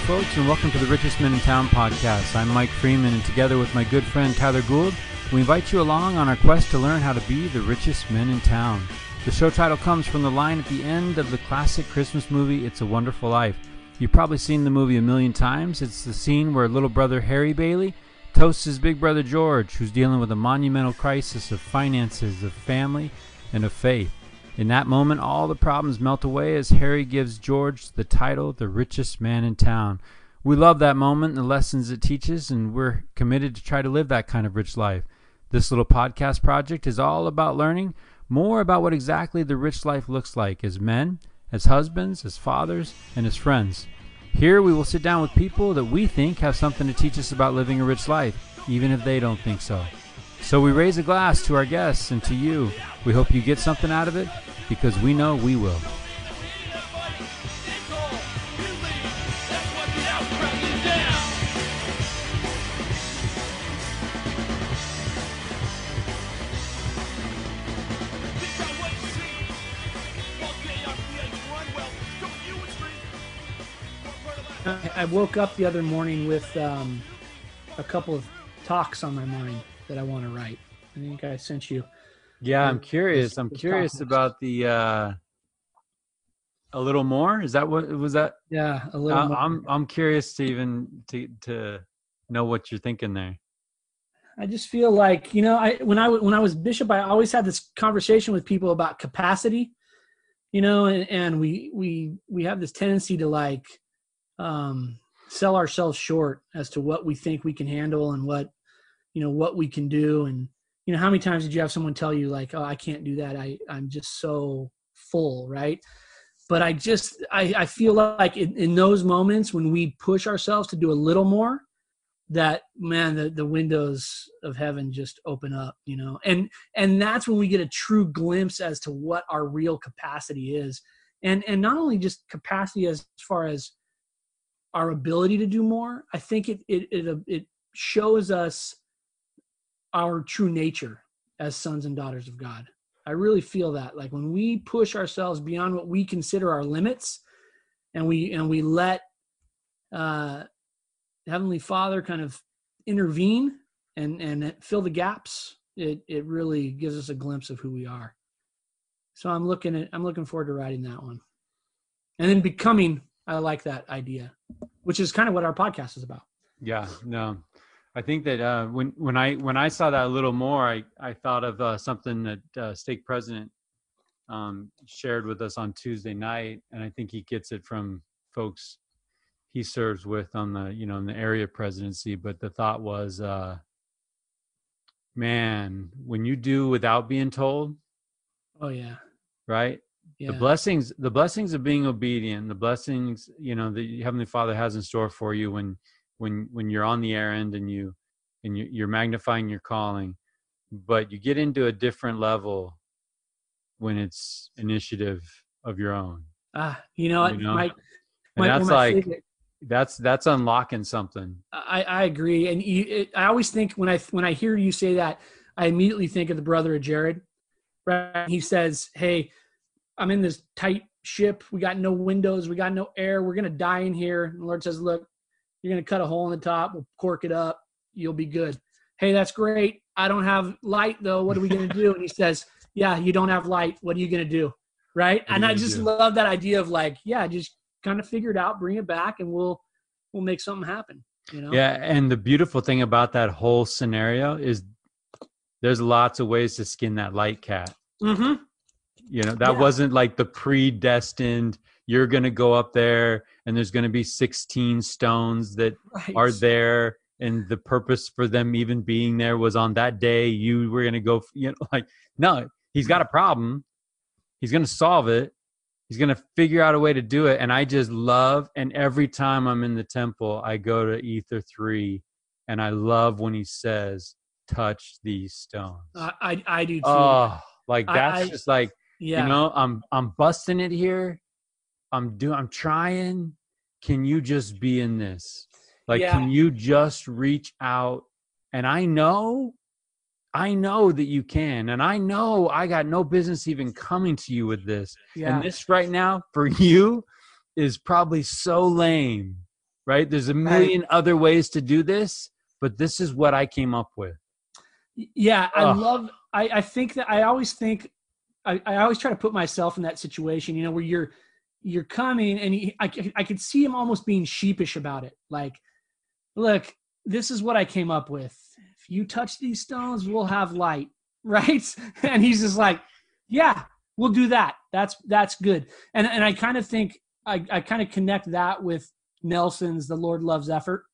folks, and welcome to the Richest Men in Town podcast. I'm Mike Freeman, and together with my good friend Tyler Gould, we invite you along on our quest to learn how to be the richest men in town. The show title comes from the line at the end of the classic Christmas movie, It's a Wonderful Life. You've probably seen the movie a million times. It's the scene where little brother Harry Bailey toasts his big brother George, who's dealing with a monumental crisis of finances, of family, and of faith. In that moment, all the problems melt away as Harry gives George the title, the richest man in town. We love that moment and the lessons it teaches, and we're committed to try to live that kind of rich life. This little podcast project is all about learning more about what exactly the rich life looks like as men, as husbands, as fathers, and as friends. Here we will sit down with people that we think have something to teach us about living a rich life, even if they don't think so. So we raise a glass to our guests and to you. We hope you get something out of it because we know we will. I woke up the other morning with um, a couple of talks on my mind that I want to write. I think I sent you. Yeah, I'm curious. I'm curious about the uh a little more. Is that what was that? Yeah, a little. Uh, more. I'm I'm curious to even to to know what you're thinking there. I just feel like you know, I when I when I was bishop, I always had this conversation with people about capacity, you know, and, and we we we have this tendency to like um, sell ourselves short as to what we think we can handle and what you know what we can do and you know how many times did you have someone tell you like oh i can't do that. I i'm just so full right? But i just i i feel like in, in those moments when we push ourselves to do a little more that man the, the windows of heaven just open up you know? And and that's when we get a true glimpse as to what our real capacity is. And and not only just capacity as far as our ability to do more i think it it it, it shows us our true nature as sons and daughters of God. I really feel that like when we push ourselves beyond what we consider our limits and we and we let uh heavenly father kind of intervene and and fill the gaps it it really gives us a glimpse of who we are. So i'm looking at i'm looking forward to writing that one. And then becoming i like that idea which is kind of what our podcast is about. Yeah, no, I think that uh, when when I when I saw that a little more, I I thought of uh, something that uh, stake president um, shared with us on Tuesday night, and I think he gets it from folks he serves with on the you know in the area presidency. But the thought was, uh, man, when you do without being told, oh yeah right? yeah the blessings the blessings of being obedient the blessings you know the heavenly father has in store for you when when when you're on the errand and you and you, you're magnifying your calling but you get into a different level when it's initiative of your own ah you know, You know? my, and my, that's like favorite- that's that's unlocking something I, I agree, and you, it, I always think when I when I hear you say that, I immediately think of the brother of Jared. Right? He says, "Hey, I'm in this tight ship. We got no windows. We got no air. We're gonna die in here." And the Lord says, "Look, you're gonna cut a hole in the top. We'll cork it up. You'll be good." Hey, that's great. I don't have light though. What are we gonna do? And he says, "Yeah, you don't have light. What are you gonna do?" Right? What And I just do? love that idea of like, yeah, just kind of figure it out, bring it back, and we'll we'll make something happen. You know? yeah and the beautiful thing about that whole scenario is there's lots of ways to skin that light cat Mm-hmm. you know that Yeah. wasn't like the predestined you're going to go up there and there's going to be 16 stones that Right. are there and the purpose for them even being there was on that day you were going to go you know like no he's got a problem he's going to solve it he's going to figure out a way to do it and i just love and every time i'm in the temple i go to ether 3 and i love when he says touch these stones I, I I do too. oh like I- that's I- just like yeah. you know i'm i'm busting it here i'm doing i'm trying can you just be in this like Yeah. can you just reach out and i know i know that you can and i know i got no business even coming to you with this yeah. and this right now for you is probably so lame right? There's a million right. other ways to do this, but this is what I came up with. Yeah, I Ugh. love. I, I think that I always think I, I always try to put myself in that situation, you know, where you're you're coming and he, I, I could see him almost being sheepish about it. Like, look, this is what I came up with. If you touch these stones, we'll have light, right? And he's just like, yeah, we'll do that. That's that's good. And and I kind of think I, I kind of connect that with Nelson's "The Lord Loves Effort."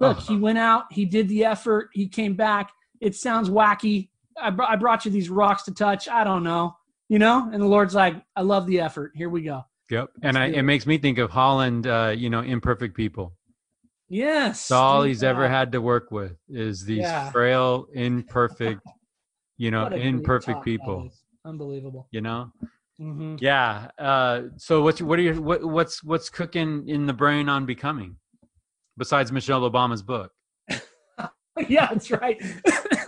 Look, uh-huh. he went out, he did the effort, he came back. It sounds wacky. I, br- I brought you these rocks to touch. I don't know, you know. And the Lord's like, I love the effort. Here we go. Yep, and I, it makes me think of Holland. Uh, you know, imperfect people. Yes, That's all he's ever had to work with is these yeah. frail, imperfect, you know, imperfect people. Unbelievable. You know. Mm-hmm. Yeah. Uh, so what's what are your what, what's what's cooking in the brain on becoming, besides Michelle Obama's book? yeah, that's right.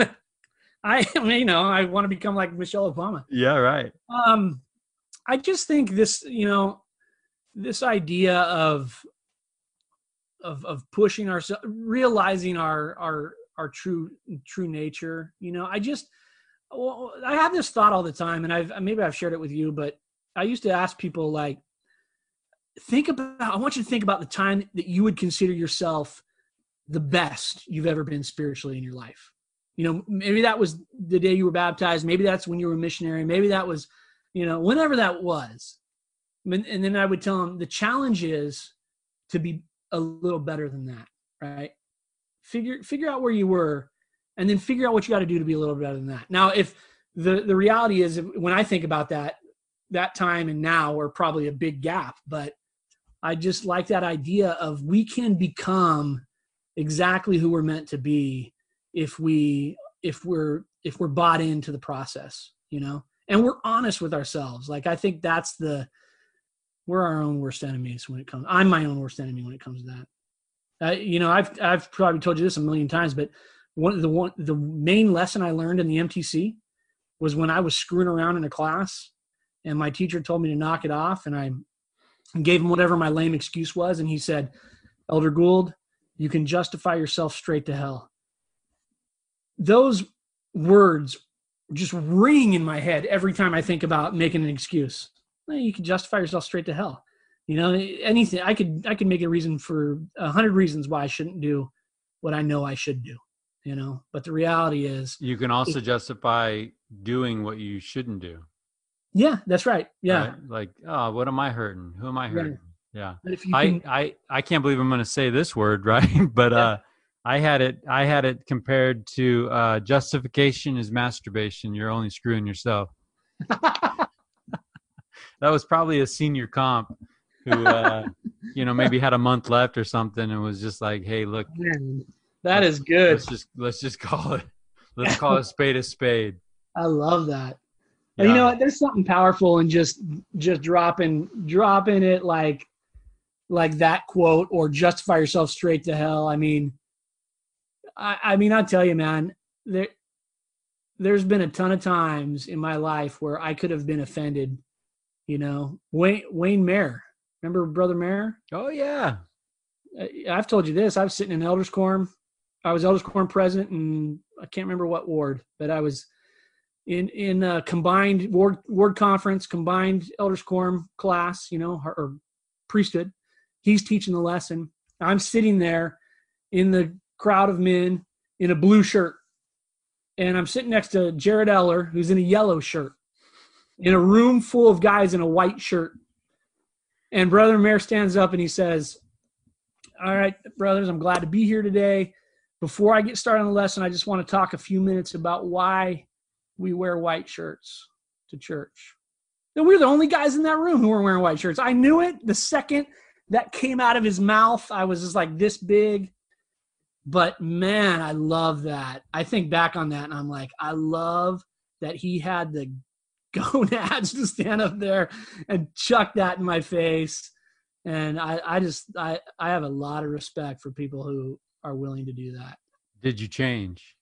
I you know I want to become like Michelle Obama. Yeah, right. Um, I just think this you know this idea of of of pushing ourselves, realizing our our our true true nature. You know, I just well, I have this thought all the time, and I've maybe I've shared it with you, but I used to ask people like, think about. I want you to think about the time that you would consider yourself the best you've ever been spiritually in your life. You know, maybe that was the day you were baptized. Maybe that's when you were a missionary. Maybe that was, you know, whenever that was. And then I would tell them the challenge is to be a little better than that, right? Figure figure out where you were and then figure out what you got to do to be a little better than that. Now, if the the reality is, when I think about that, that time and now are probably a big gap, but I just like that idea of we can become exactly who we're meant to be if we if we're if we're bought into the process, you know, and we're honest with ourselves. Like I think that's the we're our own worst enemies when it comes. I'm my own worst enemy when it comes to that. Uh, you know, I've I've probably told you this a million times, but one the one the main lesson I learned in the MTC was when I was screwing around in a class and my teacher told me to knock it off and I gave him whatever my lame excuse was and he said, "Elder Gould, you can justify yourself straight to hell." Those words just ring in my head every time I think about making an excuse. You can justify yourself straight to hell. You know, anything I could I could make a reason for a hundred reasons why I shouldn't do what I know I should do you know but the reality is you can also justify doing what you shouldn't do yeah that's right yeah right? like oh what am i hurting who am i hurting yeah, yeah. i can, i i can't believe i'm going to say this word right but yeah. uh i had it i had it compared to uh justification is masturbation you're only screwing yourself that was probably a senior comp who uh you know maybe had a month left or something and was just like hey look Man that is good. Let's just let's just call it let's call a spade a spade. I love that. Yeah. You know what? There's something powerful in just just dropping dropping it like like that quote or justify yourself straight to hell. I mean, I, I mean, I'll tell you, man, there there's been a ton of times in my life where I could have been offended. You know, Wayne Wayne Mayer. Remember Brother Mayer? Oh yeah. Uh, I've told you this. I was sitting in elders quorum I was elders quorum president, and I can't remember what ward, but I was in in a combined ward ward conference, combined elders quorum class, you know, or, or priesthood. He's teaching the lesson. I'm sitting there in the crowd of men in a blue shirt, and I'm sitting next to Jared Eller, who's in a yellow shirt, in a room full of guys in a white shirt. And Brother Mayer stands up and he says, All right, brothers, I'm glad to be here today. Before I get started on the lesson, I just want to talk a few minutes about why we wear white shirts to church. And we are the only guys in that room who weren't wearing white shirts. I knew it the second that came out of his mouth. I was just like this big. But man, I love that. I think back on that and I'm like, I love that he had the gonads to stand up there and chuck that in my face. And I, I just I, I have a lot of respect for people who are willing to do that. Did you change?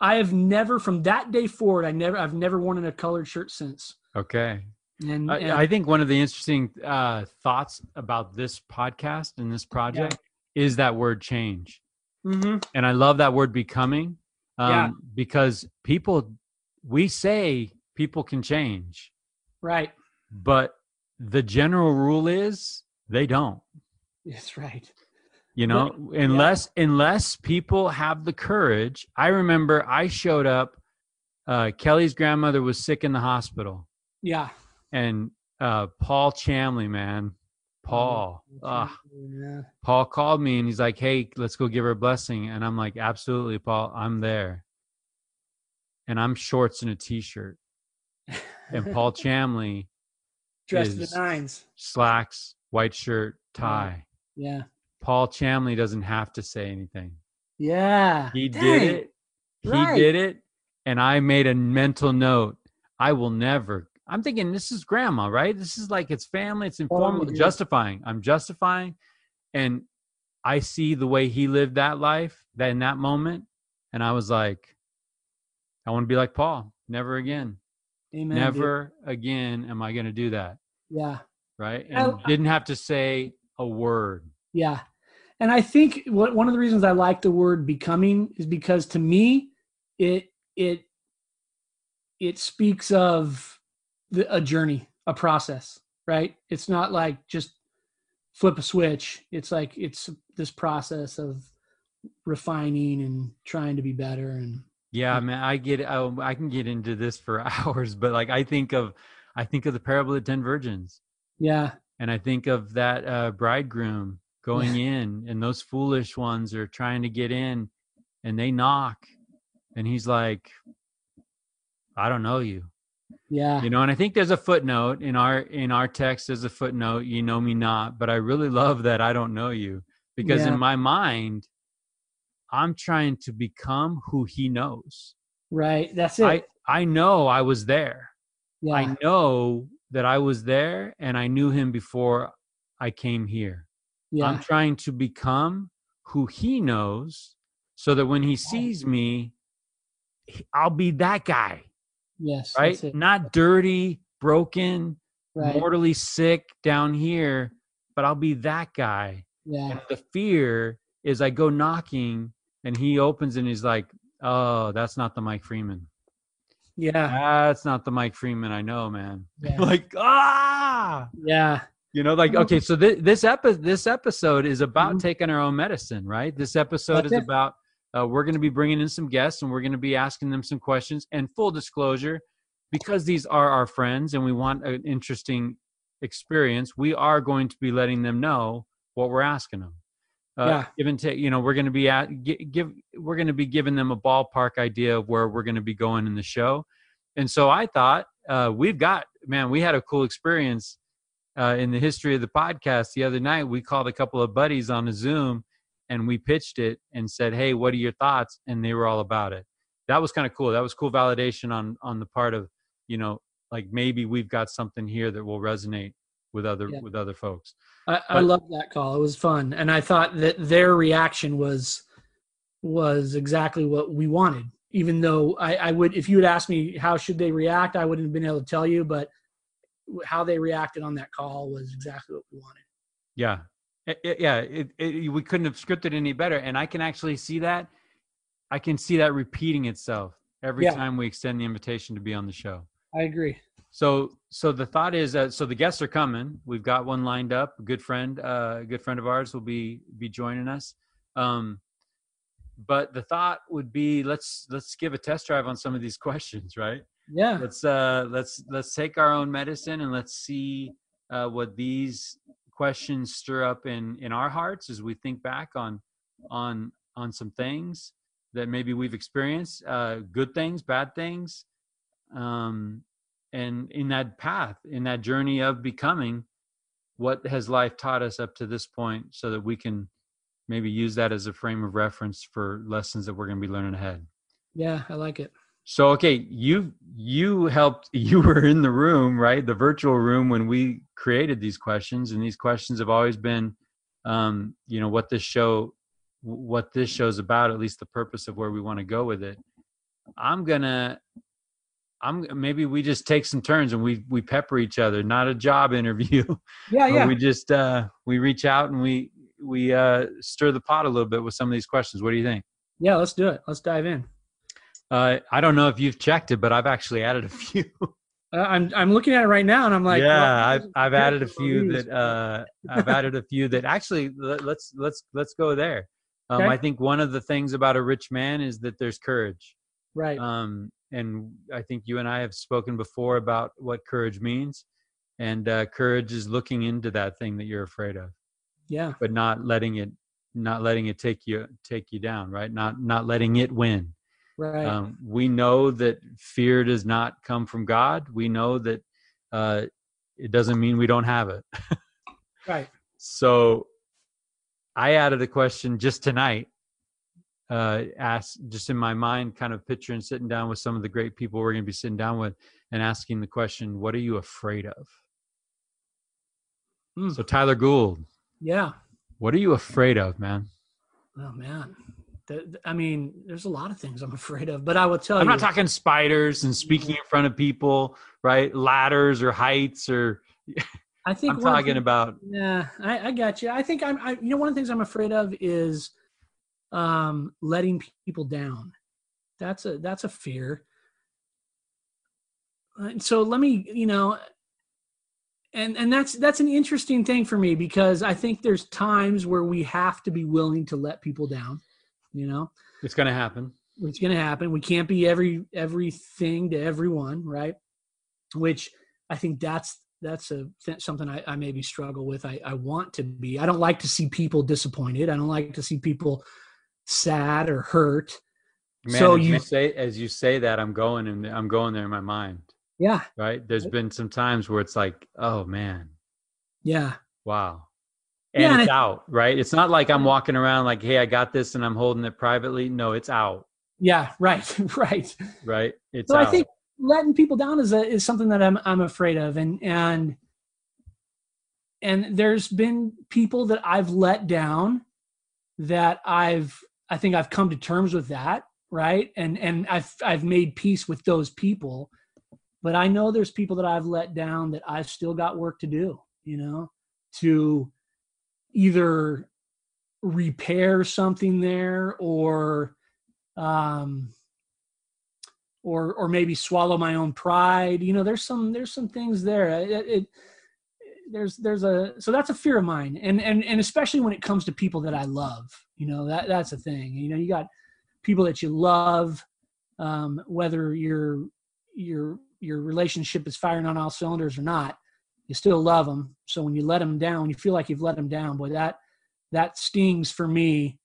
I have never, from that day forward, I never, I've never worn a colored shirt since. Okay. And, and I, I think one of the interesting uh, thoughts about this podcast and this project is that word change. Mhm. And I love that word becoming um, Yeah. because people, we say people can change, right. but the general rule is they don't. That's right. you know unless unless people have the courage i remember i showed up uh, kelly's grandmother was sick in the hospital Yeah. and uh, paul chamley man paul ah, Yeah. paul called me and he's like hey let's go give her a blessing and i'm like absolutely paul i'm there and i'm shorts and a t-shirt and paul chamley dressed the nines. slacks white shirt tie Yeah. paul chamley doesn't have to say anything Yeah. He Dang. did it. He Right. did it. And I made a mental note. I will never. I'm thinking this is grandma, right? This is like it's family, it's oh, informal, Totally. justifying. I'm justifying. And I see the way he lived that life that in that moment. And I was like, I want to be like Paul. Never again. Amen. dude. never again am I going to do that. Yeah. Right. And Oh, I- didn't have to say a word. Yeah. And I think what one of the reasons I like the word becoming is because to me it it it speaks of the, a journey, a process, right? It's not like just flip a switch. It's like it's this process of refining and trying to be better and Yeah, man, I get. I, I can get into this for hours, but like I think of, I think of the parable of the ten virgins, yeah, and I think of that uh, bridegroom going in, and those foolish ones are trying to get in, and they knock, and he's like, "I don't know you," yeah, you know. And I think there's a footnote in our in our text. There's a footnote, "You know me not," but I really love that I don't know you because Yeah. in my mind, I'm trying to become who he knows. right. That's it. I I know I was there. yeah, I know that I was there and I knew him before I came here. yeah, I'm trying to become who he knows so that when he sees me I'll be that guy, yes, right? Not dirty, broken, right, mortally sick down here, but I'll be that guy. yeah, And the fear is I go knocking and he opens and he's like, "Oh, that's not the Mike Freeman." yeah, That's not the Mike Freeman I know, man. Yeah. like, ah, yeah, you know, like, okay, so this this episode this episode is about Mhm. taking our own medicine, right? This episode That's is it. about uh, we're going to be bringing in some guests and we're going to be asking them some questions. And full disclosure, because these are our friends and we want an interesting experience, we are going to be letting them know what we're asking them. Uh, Yeah. Give and take. You know, we're going to be at gi- give. We're going to be giving them a ballpark idea of where we're going to be going in the show. And so I thought uh, we've got man. We had a cool experience uh, in the history of the podcast the other night. We called a couple of buddies on a Zoom and we pitched it and said, "Hey, what are your thoughts?" And they were all about it. That was kind of cool. That was cool validation on on the part of you know like maybe we've got something here that will resonate with other Yeah. with other folks. I, I love that call. It was fun, and I thought that their reaction was was exactly what we wanted. Even though I, I would, if you had asked me how should they react, I wouldn't have been able to tell you. But how they reacted on that call was exactly what we wanted. Yeah. It- it- yeah. It, it, we couldn't have scripted any better. And I can actually see that. I can see that repeating itself every Yeah. time we extend the invitation to be on the show. I agree. So, so the thought is that so the guests are coming. We've got one lined up. A good friend, uh, a good friend of ours will be be joining us. Um, but the thought would be let's let's give a test drive on some of these questions, right? Yeah, let's uh let's let's take our own medicine and let's see uh what these questions stir up in in our hearts as we think back on on on some things that maybe we've experienced uh good things bad things um and in that path in that journey of becoming what has life taught us up to this point so that we can maybe use that as a frame of reference for lessons that we're going to be learning ahead yeah, I like it. So okay, you you helped you were in the room, right? The virtual room when we created these questions and these questions have always been um, you know, what this show what this show's about, at least the purpose of where we want to go with it. I'm going to I'm maybe we just take some turns and we we pepper each other, not a job interview. Yeah, yeah. we just uh we reach out and we we uh stir the pot a little bit with some of these questions. What do you think? Yeah, let's do it. Let's dive in. Uh I don't know if you've checked it, but I've actually added a few. Uh, I'm I'm looking at it right now, and I'm like, yeah, well, I've I've added a few that uh I've added a few that actually let, let's let's let's go there. Um, Okay. I think one of the things about a rich man is that there's courage. right. um, and I think you and I have spoken before about what courage means, and uh, courage is looking into that thing that you're afraid of, yeah, but not letting it, not letting it take you take you down, right? Not not letting it win. Right. Um, we know that fear does not come from God. We know that uh, it doesn't mean we don't have it. right. So I added a question just tonight. Uh, ask just in my mind, kind of picturing sitting down with some of the great people we're going to be sitting down with and asking the question, What are you afraid of? Hmm. So, Tyler Gould, Yeah. what are you afraid of, man? Oh man. I mean, there's a lot of things I'm afraid of, but I will tell you. I'm not talking spiders and speaking in front of people, right? Ladders or heights, or I think I'm talking thing- about, Yeah, I, I got you. I think I'm. I, you know, one of the things I'm afraid of is um, letting people down. That's a that's a fear. Uh, So let me, you know, and and that's that's an interesting thing for me because I think there's times where we have to be willing to let people down. You know, it's going to happen. it's going to happen. We can't be every everything to everyone, right? Which I think that's that's a th- something I, I maybe struggle with. I, I want to be. I don't like to see people disappointed. I don't like to see people sad or hurt. Man, So you- you say, as you say that, I'm going and I'm going there in my mind. Yeah, right? There's been some times where it's like, oh man, yeah, wow. And Yeah, it's I- out, right? It's not like I'm walking around like, hey, I got this and I'm holding it privately. No, it's out, yeah. Right, right. right? It's So out. I think letting people down is a, is something that I'm I'm afraid of, and and and there's been people that I've let down that I've I think I've come to terms with that, right? And and I've I've made peace with those people, but I know there's people that I've let down that I've still got work to do, you know, to either repair something there or um or or maybe swallow my own pride. You know there's some there's some things there. It, it there's there's a so that's a fear of mine. And and and especially when it comes to people that i love you know that that's a thing. You know you got people that you love um whether your your your relationship is firing on all cylinders or not you still love them so when you let them down you feel like you've let them down boy that that stings for me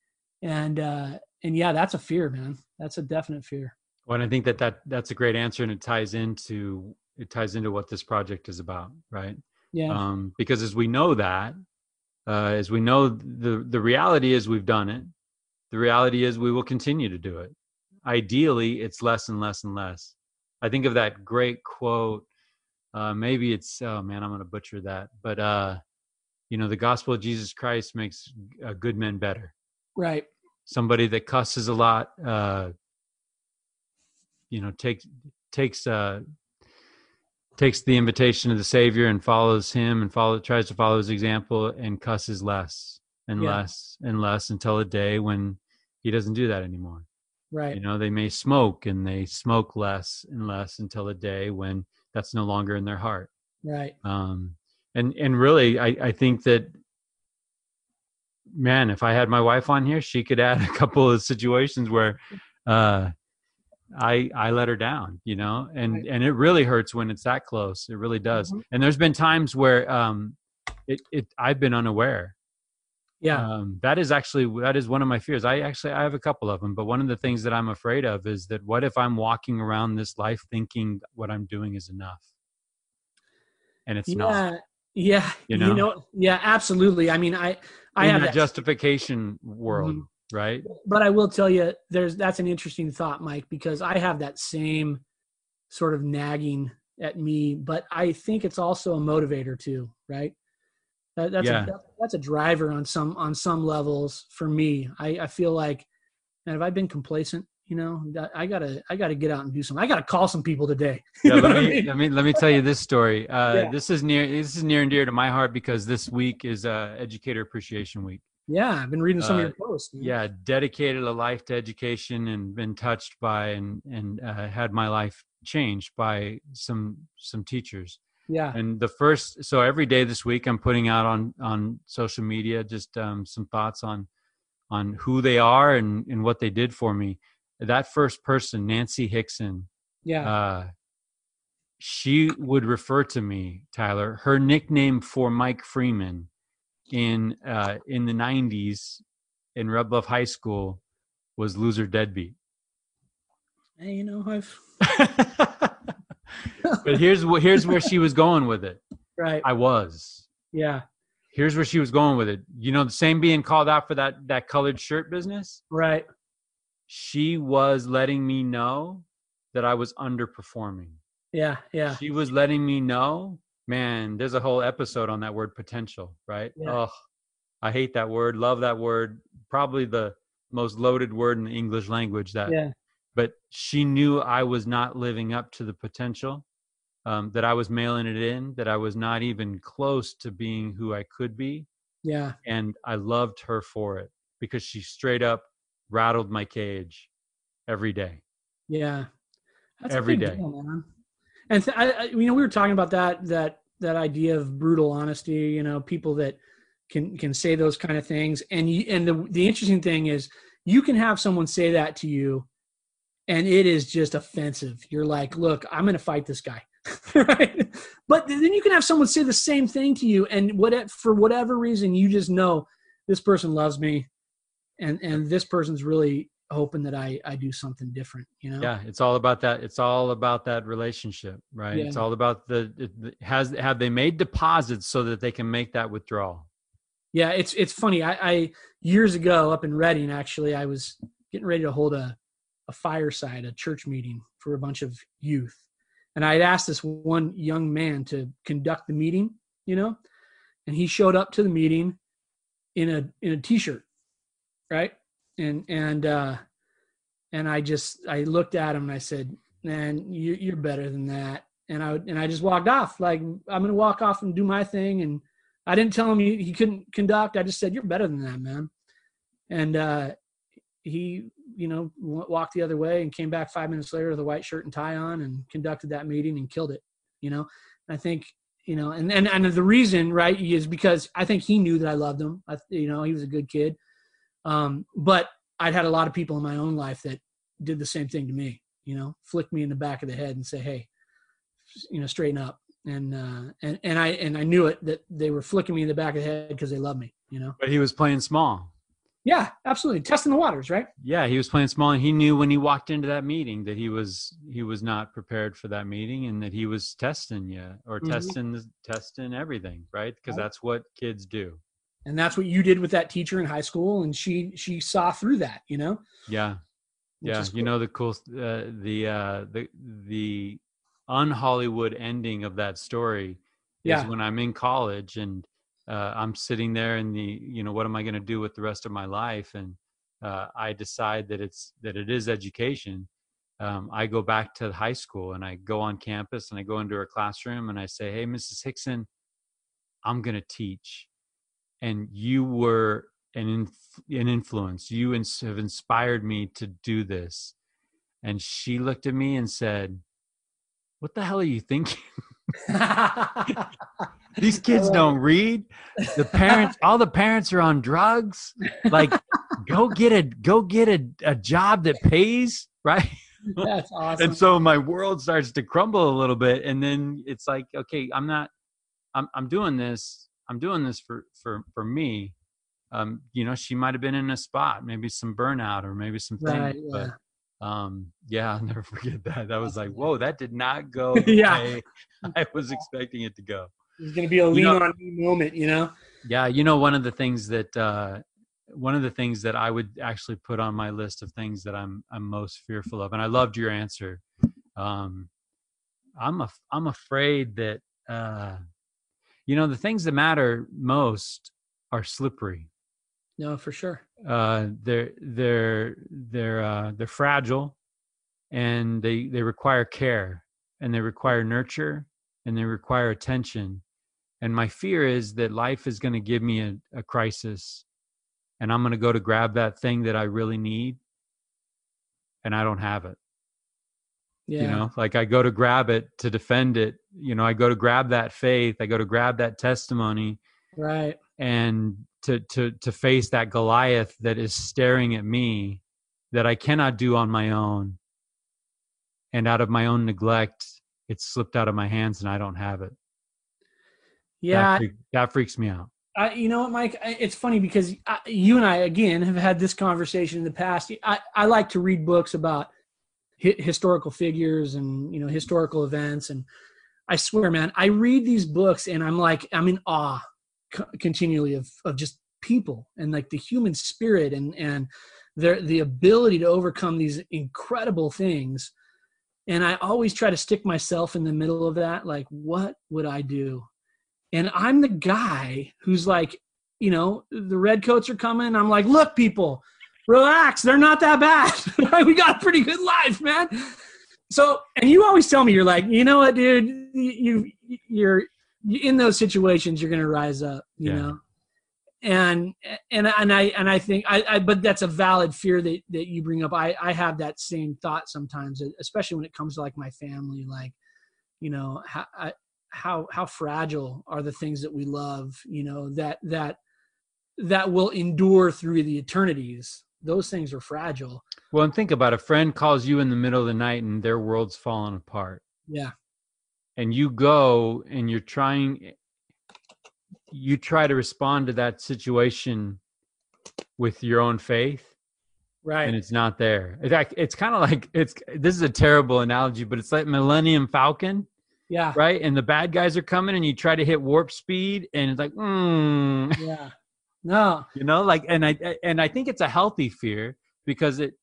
and uh and yeah that's a fear man that's a definite fear Well, and I think that, that that's a great answer and it ties into it ties into what this project is about, right? yeah Um, because as we know that, uh, as we know the the reality is we've done it. The reality is we will continue to do it. Ideally, it's less and less and less. I think of that great quote. Uh, maybe it's oh man, I'm going to butcher that, but uh, you know, the gospel of Jesus Christ makes uh, good men better. right Somebody that cusses a lot, uh, you know, takes takes uh, takes the invitation of the Savior and follows him and follow tries to follow his example and cusses less and Yeah. less and less until a day when he doesn't do that anymore. right You know, they may smoke and they smoke less and less until a day when that's no longer in their heart. right Um, and and really, I I think that man, if I had my wife on here, she could add a couple of situations where uh, I I let her down, you know, and Right. and it really hurts when it's that close. It really does. Mhm. And there's been times where um, it it I've been unaware. Yeah Um, that is actually that is one of my fears. I actually I have a couple of them, but one of the things that I'm afraid of is that what if I'm walking around this life thinking what I'm doing is enough, and it's yeah not. yeah You you know? know? yeah absolutely i mean i i in have that justification world, right? but i will tell you there's that's an interesting thought mike because i have that same sort of nagging at me but i think it's also a motivator too right that, that's Yeah. a that- that's a driver on some on some levels for me i i feel like and have i been complacent you know, I gotta I gotta get out and do something. I gotta call some people today. Yeah, let I me, mean? let me let me tell you this story. Uh, Yeah. This is near this is near and dear to my heart because this week is uh, Educator Appreciation Week. Yeah, I've been reading some of Uh, your posts. man. Yeah, dedicated a life to education and been touched by and and uh, had my life changed by some some teachers. Yeah, And the first, so every day this week, I'm putting out on on social media just um, some thoughts on on who they are and and what they did for me. That first person, Nancy Hickson, yeah, uh, she would refer to me, Tyler. Her nickname for Mike Freeman in uh, in the '90s in Red Bluff High School was "loser deadbeat." hey, you know, I've but here's what here's where she was going with it. right, I was. yeah, Here's where she was going with it. You know, the same being called out for that that colored shirt business. right, She was letting me know that I was underperforming. yeah, yeah, She was letting me know, man, there's a whole episode on that word potential, right? Yeah. Oh, I hate that word, love that word. Probably the most loaded word in the English language that yeah, but she knew I was not living up to the potential, um, that I was mailing it in, that I was not even close to being who I could be. yeah, And I loved her for it because she straight up rattled my cage every day. yeah. That's big day. deal, man. And th- I, I, you know, we were talking about that that that idea of brutal honesty. You know, people that can can say those kind of things, and you, and the the interesting thing is, you can have someone say that to you, and it is just offensive. You're like, look, I'm going to fight this guy. right but then you can have someone say the same thing to you and what for whatever reason you just know this person loves me and and this person's really hoping that i i do something different you know Yeah, it's all about that. It's all about that relationship, right? It's all about the it- has have they made deposits so that they can make that withdrawal. Yeah, it's it's funny. I, I years ago up in Redding, actually, I was getting ready to hold a a fireside, a church meeting for a bunch of youth, and I had asked this one young man to conduct the meeting, you know, and he showed up to the meeting in a in a t-shirt, right? And and uh, and I just I looked at him and I said, "Man, you, you're better than that." And I and I just walked off. Like I'm gonna walk off and do my thing and I didn't tell him he, he couldn't conduct. I just said, "You're better than that, man." And uh, he, you know, walked the other way and came back five minutes later with a white shirt and tie on and conducted that meeting and killed it. You know, and I think you know, and and and the reason, right, is because I think he knew that I loved him. I, you know, he was a good kid. Um, but I'd had a lot of people in my own life that did the same thing to me. You know, flick me in the back of the head and say, "Hey, you know, straighten up." and uh, and and I and I knew it that they were flicking me in the back of the head because they love me. You know. But he was playing small. Yeah, absolutely. Testing the waters, right? Yeah, he was playing small, and he knew when he walked into that meeting that he was he was not prepared for that meeting, and that he was testing you or Mhm. testing testing everything, right? Because Right. that's what kids do. And that's what you did with that teacher in high school, and she she saw through that. You know. Yeah, which yeah. is You know the cool uh, the uh, the the un Hollywood ending of that story is when I'm in college and uh, I'm sitting there in the you know what am I going to do with the rest of my life and uh, I decide that it's that it is education. Um, I go back to high school and I go on campus and I go into her classroom and I say, "Hey, Mrs. Hickson, I'm going to teach," and you were an inf- an influence. You ins- have inspired me to do this. And she looked at me and said, "What the hell are you thinking? These kids don't read. The parents, all the parents are on drugs. Like, go get a go get a, a job that pays, right?" That's awesome. and so my world starts to crumble a little bit and then it's like okay i'm not i'm i'm doing this i'm doing this for for for me um you know she might have been in a spot maybe some burnout or maybe some things right. Yeah. but um yeah i'll never forget that that was like whoa that did not go Yeah. way i was expecting it to go There's going to be a You lean know- on me moment. You know. yeah you know one of the things that uh one of the things that I would actually put on my list of things that I'm I'm most fearful of, and I loved your answer. Um, I'm a, I'm afraid that uh, you know the things that matter most are slippery. No, for sure. uh, they're they're they're uh, they're fragile, and they they require care, and they require nurture, and they require attention. And my fear is that life is going to give me a, a crisis, and I'm going to go to grab that thing that I really need, and I don't have it. Yeah. You know, like I go to grab it to defend it. You know, I go to grab that faith. I go to grab that testimony, Right. and to to to face that Goliath that is staring at me that I cannot do on my own. And out of my own neglect, it's slipped out of my hands and I don't have it. Yeah. That, freak, that freaks me out. I, you know what, Mike? It's funny because I, you and I again have had this conversation in the past. I, I like to read books about hi- historical figures and you know historical events, and I swear, man, I read these books and I'm like I'm in awe co- continually of of just people and like the human spirit and and their the ability to overcome these incredible things. And I always try to stick myself in the middle of that. Like, what would I do? and I'm the guy who's like, you know, the redcoats are coming. I'm like, look, people, relax. They're not that bad. we got a pretty good life, man. So, and you always tell me, you're like, you know what, dude, you, you're in those situations, you're to rise up, you Yeah. know? And, and, and I, and I think I, I, but that's a valid fear that, that you bring up. I, I have that same thought sometimes, especially when it comes to like my family, like, you know, how, I, how how fragile are the things that we love you know that that that will endure through the eternities those things are fragile Well, and think about it. a friend calls you in the middle of the night and their world's falling apart. yeah and you go and you're trying you try to respond to that situation with your own faith right. and it's not there. In fact it's kind of like it's this is a terrible analogy but it's like millennium falcon yeah. right? And the bad guys are coming and you try to hit warp speed and it's like mm, yeah. No. You know like and i and i think it's a healthy fear because it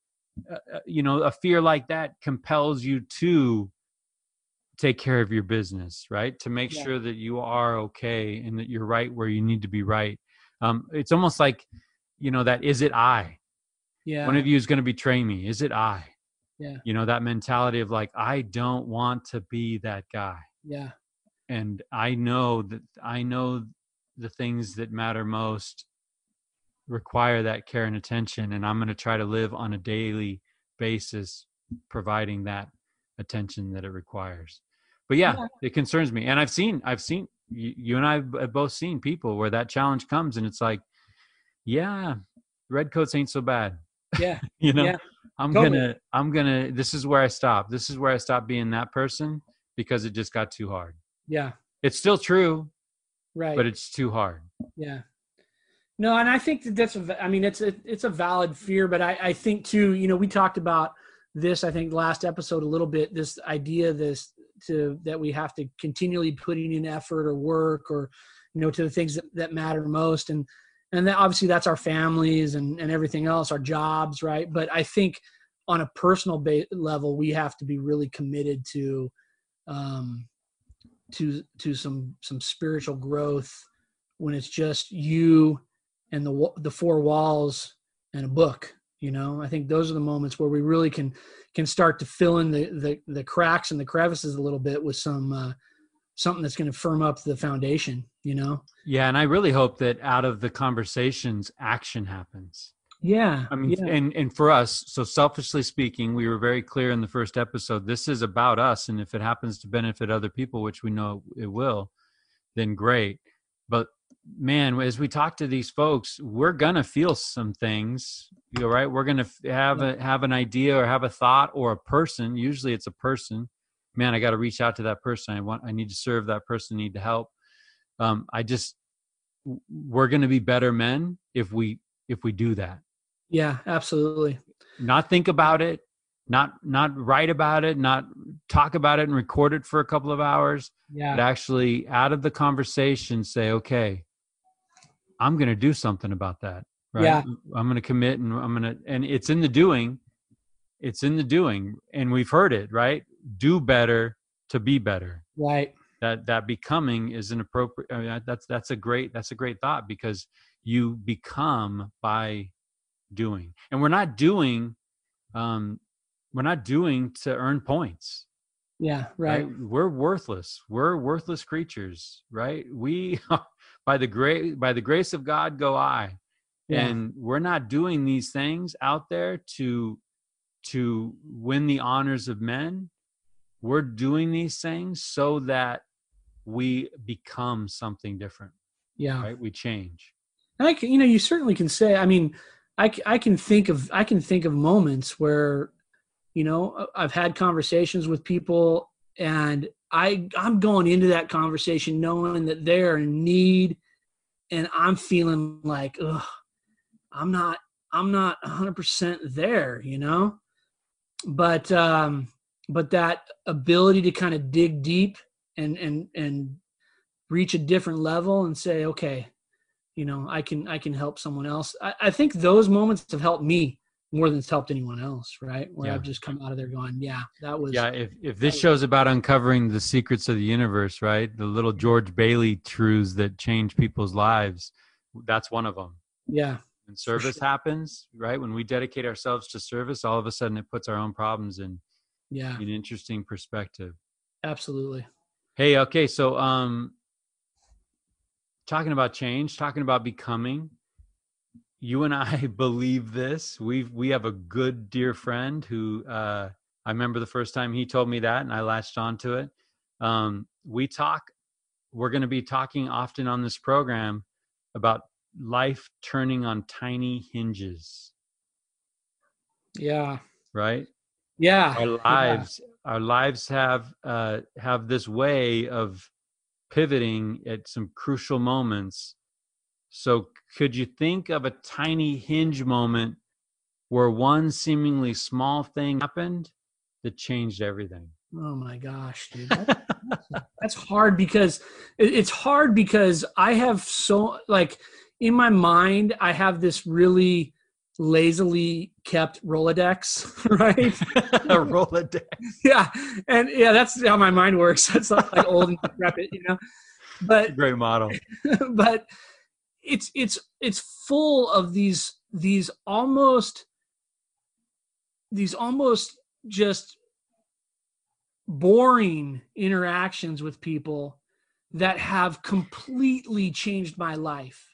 uh, uh, you know a fear like that compels you to take care of your business right? To make Yeah. sure that you are okay and that you're right where you need to be right. Um it's almost like you know that is it i? Yeah one of you is going to betray me. Is it i? Yeah. you know that mentality of like i don't want to be that guy. Yeah. And i know that i know the things that matter most require that care and attention and i'm going to try to live on a daily basis providing that attention that it requires. But yeah, Yeah. it concerns me. And i've seen i've seen you, you and i have both seen people where that challenge comes and it's like yeah redcoats ain't so bad. Yeah. You know? Yeah, i'm totally. gonna i'm gonna this is where i stop. This is where i stop being that person because it just got too hard. Yeah. It's still true right. but it's too hard. Yeah. No, and I think that that's a, I mean, it's a, it's a valid fear, but I, I think too, you know, we talked about this, I think last episode a little bit, this idea, this to, that we have to continually putting in effort or work or, you know, to the things that, that matter most. And, and that obviously that's our families and, and everything else, our jobs. Right. But I think on a personal ba- level, we have to be really committed to, um, to, to some, some spiritual growth when it's just you and the the four walls and a book you know? I think those are the moments where we really can can start to fill in the the, the cracks and the crevices a little bit with some uh, something that's going to firm up the foundation you know? Yeah and i really hope that out of the conversations action happens. Yeah i mean yeah, and and for us so selfishly speaking we were very clear in the first episode this is about us and if it happens to benefit other people which we know it will then great man as we talk to these folks we're gonna feel some things you know right? We're gonna have a have an idea or have a thought or a person usually it's a person. Man i got to reach out to that person. I want i need to serve that person need to help. Um i just we're gonna be better men if we if we do that. Yeah absolutely. Not think about it not not write about it not talk about it and record it for a couple of hours yeah. but actually out of the conversation say okay i'm going to do something about that right? Yeah. i'm going to commit and i'm going to and it's in the doing it's in the doing and we've heard it right? Do better to be better. Right. That that becoming is an appropriate I mean, that's that's a great that's a great thought because you become by doing. And we're not doing um we're not doing to earn points. Yeah right, right? we're worthless. We're worthless creatures right? We by the grace by the grace of god go i Yeah. and we're not doing these things out there to to win the honors of men we're doing these things so that we become something different yeah right we change And I can, you know, you certainly can say. I mean, i i can think of I can think of moments where, you know, I've had conversations with people, and I I'm going into that conversation knowing that they're in need, and I'm feeling like, ugh, I'm not I'm not 100 percent there, you know, but um, but that ability to kind of dig deep and and and reach a different level and say, okay, you know i can i can help someone else. I, I think those moments have helped me more than it's helped anyone else right? Where Yeah. i've just come out of there going yeah that was yeah if, if this show's about uncovering the secrets of the universe right? The little george bailey truths that change people's lives that's one of them yeah And service sure. happens right when we dedicate ourselves to service all of a sudden it puts our own problems in yeah. an interesting perspective. Absolutely. Hey okay so um talking about change talking about becoming you and i believe this. We we have a good dear friend who uh i remember the first time he told me that and i latched onto it. Um we talk we're going to be talking often on this program about life turning on tiny hinges. Yeah. Right? Yeah our lives our lives have uh have this way of pivoting at some crucial moments so could you think of a tiny hinge moment where one seemingly small thing happened that changed everything? Oh my gosh dude. That- that's hard because it's hard because i have so like in my mind i have this really lazily kept rolodex right? A rolodex. Yeah. And yeah that's how my mind works. That's like, like old and decrepit you know? But great model. but it's it's it's full of these these almost these almost just boring interactions with people that have completely changed my life.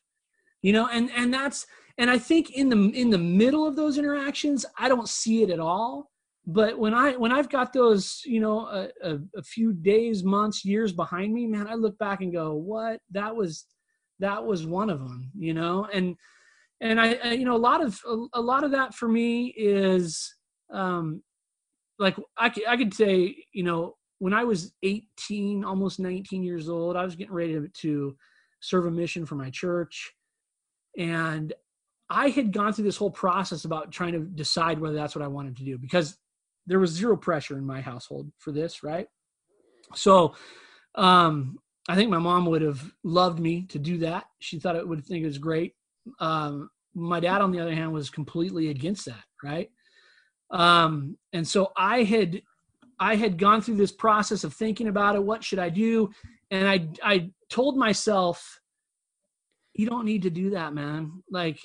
You know and and that's and i think in the in the middle of those interactions i don't see it at all. But when i when i've got those you know a, a, a few days months years behind me man i look back and go what? That was that was one of them you know? And and i, I you know a lot of a, a lot of that for me is um like I could, I could say you know when i was 18 almost 19 years old i was getting ready to, to serve a mission for my church. And i had gone through this whole process about trying to decide whether that's what i wanted to do because there was zero pressure in my household for this right? So um i think my mom would have loved me to do that. She thought it would think it was great. Um my dad on the other hand was completely against that right? Um and so i had i had gone through this process of thinking about it. What should i do? And i i told myself you don't need to do that man. Like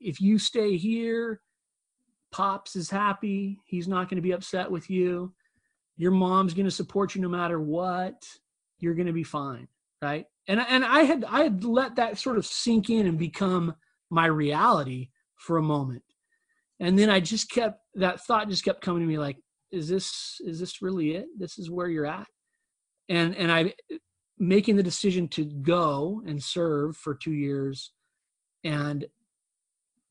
if you stay here pops is happy. He's not going to be upset with you. Your mom's going to support you no matter what you're going to be fine right? And and i had i had let that sort of sink in and become my reality for a moment. And then i just kept that thought just kept coming to me like is this is this really it? This is where you're at? And and i making the decision to go and serve for two years and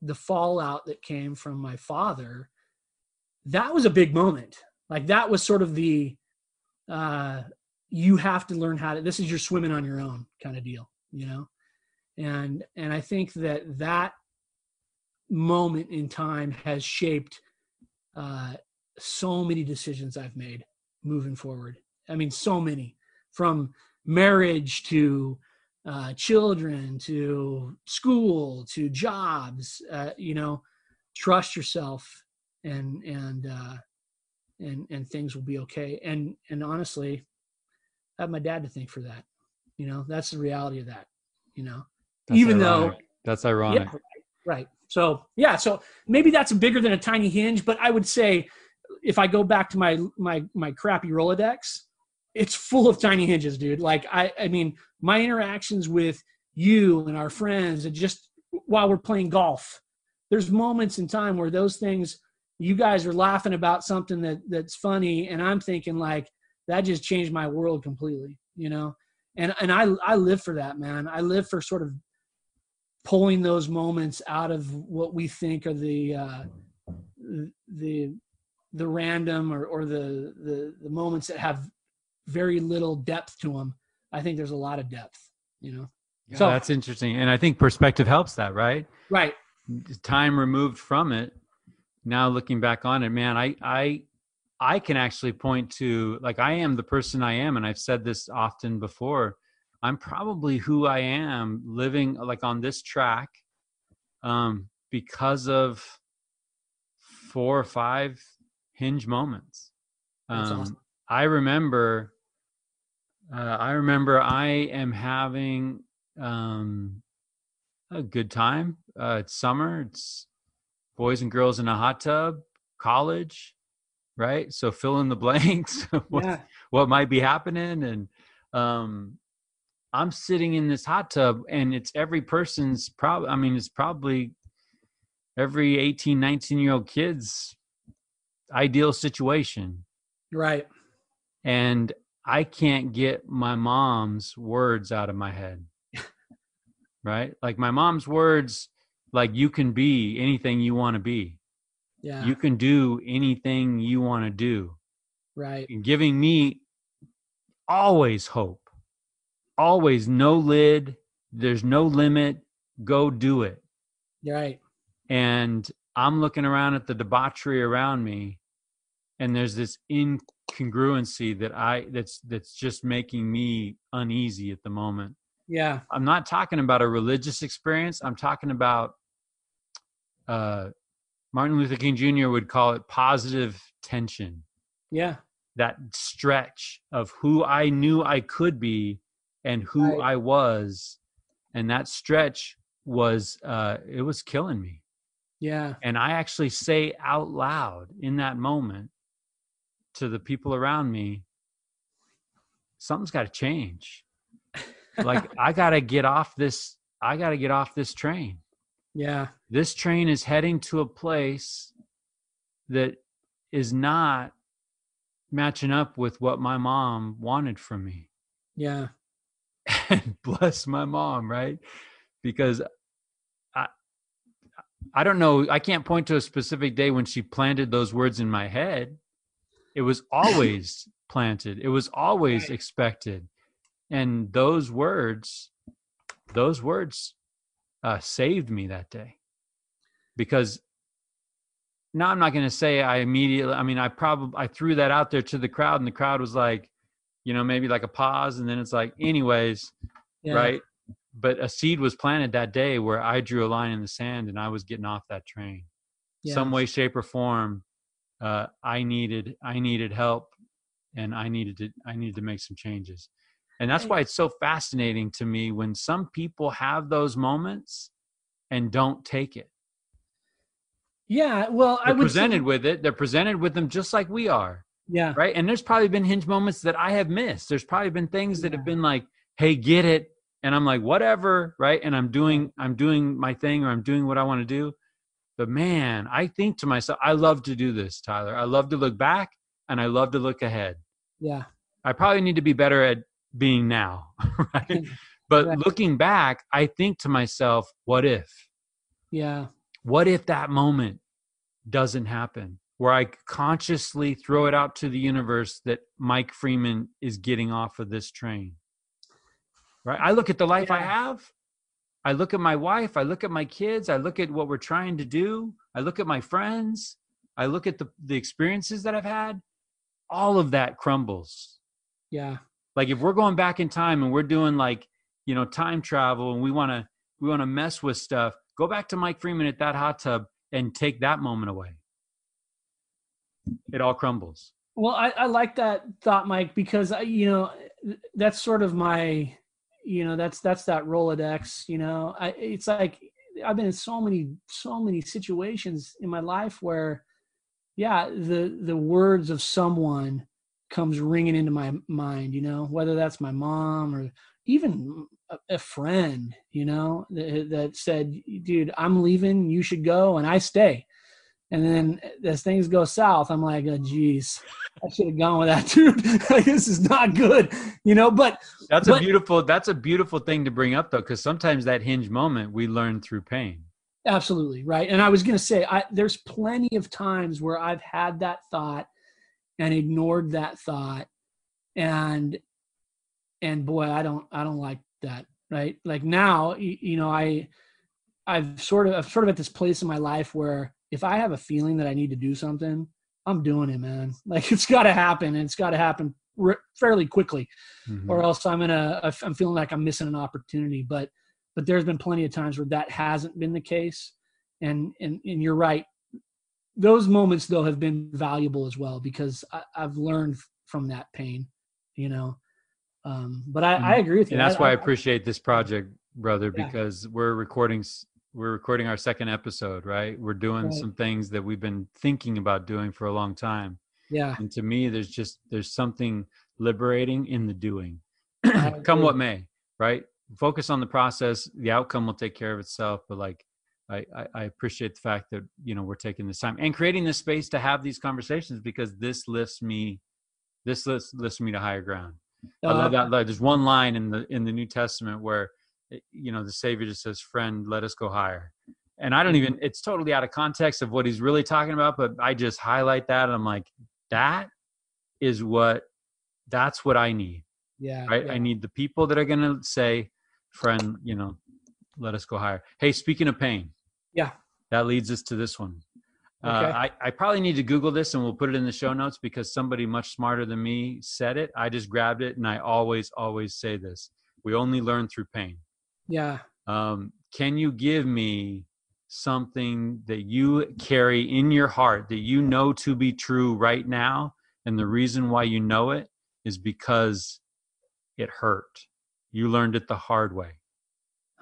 the fallout that came from my father that was a big moment. Like that was sort of the uh you have to learn how to this is your swimming on your own kind of deal you know? And and i think that that moment in time has shaped uh so many decisions i've made moving forward. I mean so many from marriage to uh, children to school to jobs uh, you know? Trust yourself and and uh, and and things will be okay. And and honestly i have my dad to thank for that you know that's the reality of that you know That's even ironic. though that's ironic yeah, right So yeah, so maybe that's bigger than a tiny hinge, but I would say if I go back to my my my crappy Rolodex, it's full of tiny hinges, dude. Like I I mean, my interactions with you and our friends and just while we're playing golf, there's moments in time where those things you guys are laughing about something that that's funny and I'm thinking like that just changed my world completely, you know. And and I I live for that, man. I live for sort of pulling those moments out of what we think are the uh, the the random or, or the, the the moments that have very little depth to them. I think there's a lot of depth, you know. Yeah, so that's interesting, and I think perspective helps that, right? Right. Time removed from it. Now looking back on it, man, I I I can actually point to like I am the person I am, and I've said this often before. I'm probably who I am living like on this track um, because of four or five hinge moments. Um, awesome. I remember, uh, I remember I am having um, a good time. Uh, it's summer. It's boys and girls in a hot tub, college, right? So fill in the blanks. what, yeah. what might be happening and um, I'm sitting in this hot tub and it's every person's probably, I mean, it's probably every 18, 19 year old kid's ideal situation. Right. And I can't get my mom's words out of my head. right. Like my mom's words, like you can be anything you want to be. Yeah. You can do anything you want to do. Right. And giving me always hope. Always no lid. There's no limit. Go do it. Right. And i'm looking around at the debauchery around me and there's this incongruency that i that's that's just making me uneasy at the moment. Yeah. I'm not talking about a religious experience. I'm talking about uh martin luther king jr would call it positive tension yeah that stretch of who i knew i could be and who right. I was. And that stretch was, uh, it was killing me. Yeah. And I actually say out loud in that moment to the people around me, something's got to change. like I got to get off this, I got to get off this train. Yeah. This train is heading to a place that is not matching up with what my mom wanted from me. Yeah and bless my mom, right? Because I I don't know, I can't point to a specific day when she planted those words in my head. It was always planted. It was always right. expected. And those words those words uh, saved me that day. Because now I'm not going to say I immediately I mean I probably I threw that out there to the crowd and the crowd was like you know, maybe like a pause and then it's like, anyways, yeah. right? But a seed was planted that day where I drew a line in the sand and I was getting off that train. Yeah. Some way, shape, or form, uh, I needed I needed help and I needed to I needed to make some changes. And that's why it's so fascinating to me when some people have those moments and don't take it. Yeah, well, they're I presented with it. They're presented with them just like we are. Yeah. Right. And there's probably been hinge moments that I have missed. There's probably been things that yeah. have been like, hey, get it. And I'm like, whatever. Right. And I'm doing, I'm doing my thing or I'm doing what I want to do. But man, I think to myself, I love to do this, Tyler. I love to look back and I love to look ahead. Yeah. I probably need to be better at being now. Right. but right. looking back, I think to myself, what if? Yeah. What if that moment doesn't happen? where I consciously throw it out to the universe that Mike Freeman is getting off of this train. Right? I look at the life yeah. I have. I look at my wife. I look at my kids. I look at what we're trying to do. I look at my friends. I look at the, the experiences that I've had. All of that crumbles. Yeah. Like if we're going back in time and we're doing like, you know, time travel and we want to we want to mess with stuff, go back to Mike Freeman at that hot tub and take that moment away it all crumbles. Well, I, I like that thought, Mike, because I, you know that's sort of my, you know, that's that's that Rolodex. You know, I, it's like I've been in so many so many situations in my life where yeah, the the words of someone comes ringing into my mind, you know, whether that's my mom or even a, a friend, you know, that, that said, dude, I'm leaving, you should go. And I stay. And then as things go south, I'm like, oh, geez, I should have gone with that dude. like, this is not good, you know. But that's but, a beautiful that's a beautiful thing to bring up though, because sometimes that hinge moment we learn through pain. Absolutely right. And I was going to say, I, there's plenty of times where I've had that thought and ignored that thought, and and boy, I don't I don't like that. Right. Like now, you, you know, I I've sort of i'm sort of at this place in my life where if I have a feeling that I need to do something, I'm doing it, man. Like it's got to happen, and it's got to happen fairly quickly, mm-hmm. or else I'm in a I'm feeling like I'm missing an opportunity. But but there's been plenty of times where that hasn't been the case, and and and you're right. Those moments though have been valuable as well because I, have learned from that pain, you know. Um, but I, I agree with you. And that's I, why I, appreciate this project, brother, yeah. because we're recording we're recording our second episode, right? We're doing right. some things that we've been thinking about doing for a long time. Yeah. And to me, there's just there's something liberating in the doing. Come what may, right? Focus on the process. The outcome will take care of itself. But like, I, I, I appreciate the fact that you know we're taking this time and creating this space to have these conversations because this lifts me, this lifts lifts me to higher ground. Uh, I love that. There's one line in the in the New Testament where Eh, you know the savior just says friend let us go higher and i don't mm-hmm. even it's totally out of context of what he's really talking about but i just highlight that and i'm like that is what that's what i need yeah right yeah. i need the people that are going to say friend you know let us go higher hey speaking of pain yeah that leads us to this one uh, okay. uh, I, I probably need to google this and we'll put it in the show notes because somebody much smarter than me said it i just grabbed it and i always always say this we only learn through pain yeah. Um, can you give me something that you carry in your heart that you know to be true right now? And the reason why you know it is because it hurt. You learned it the hard way.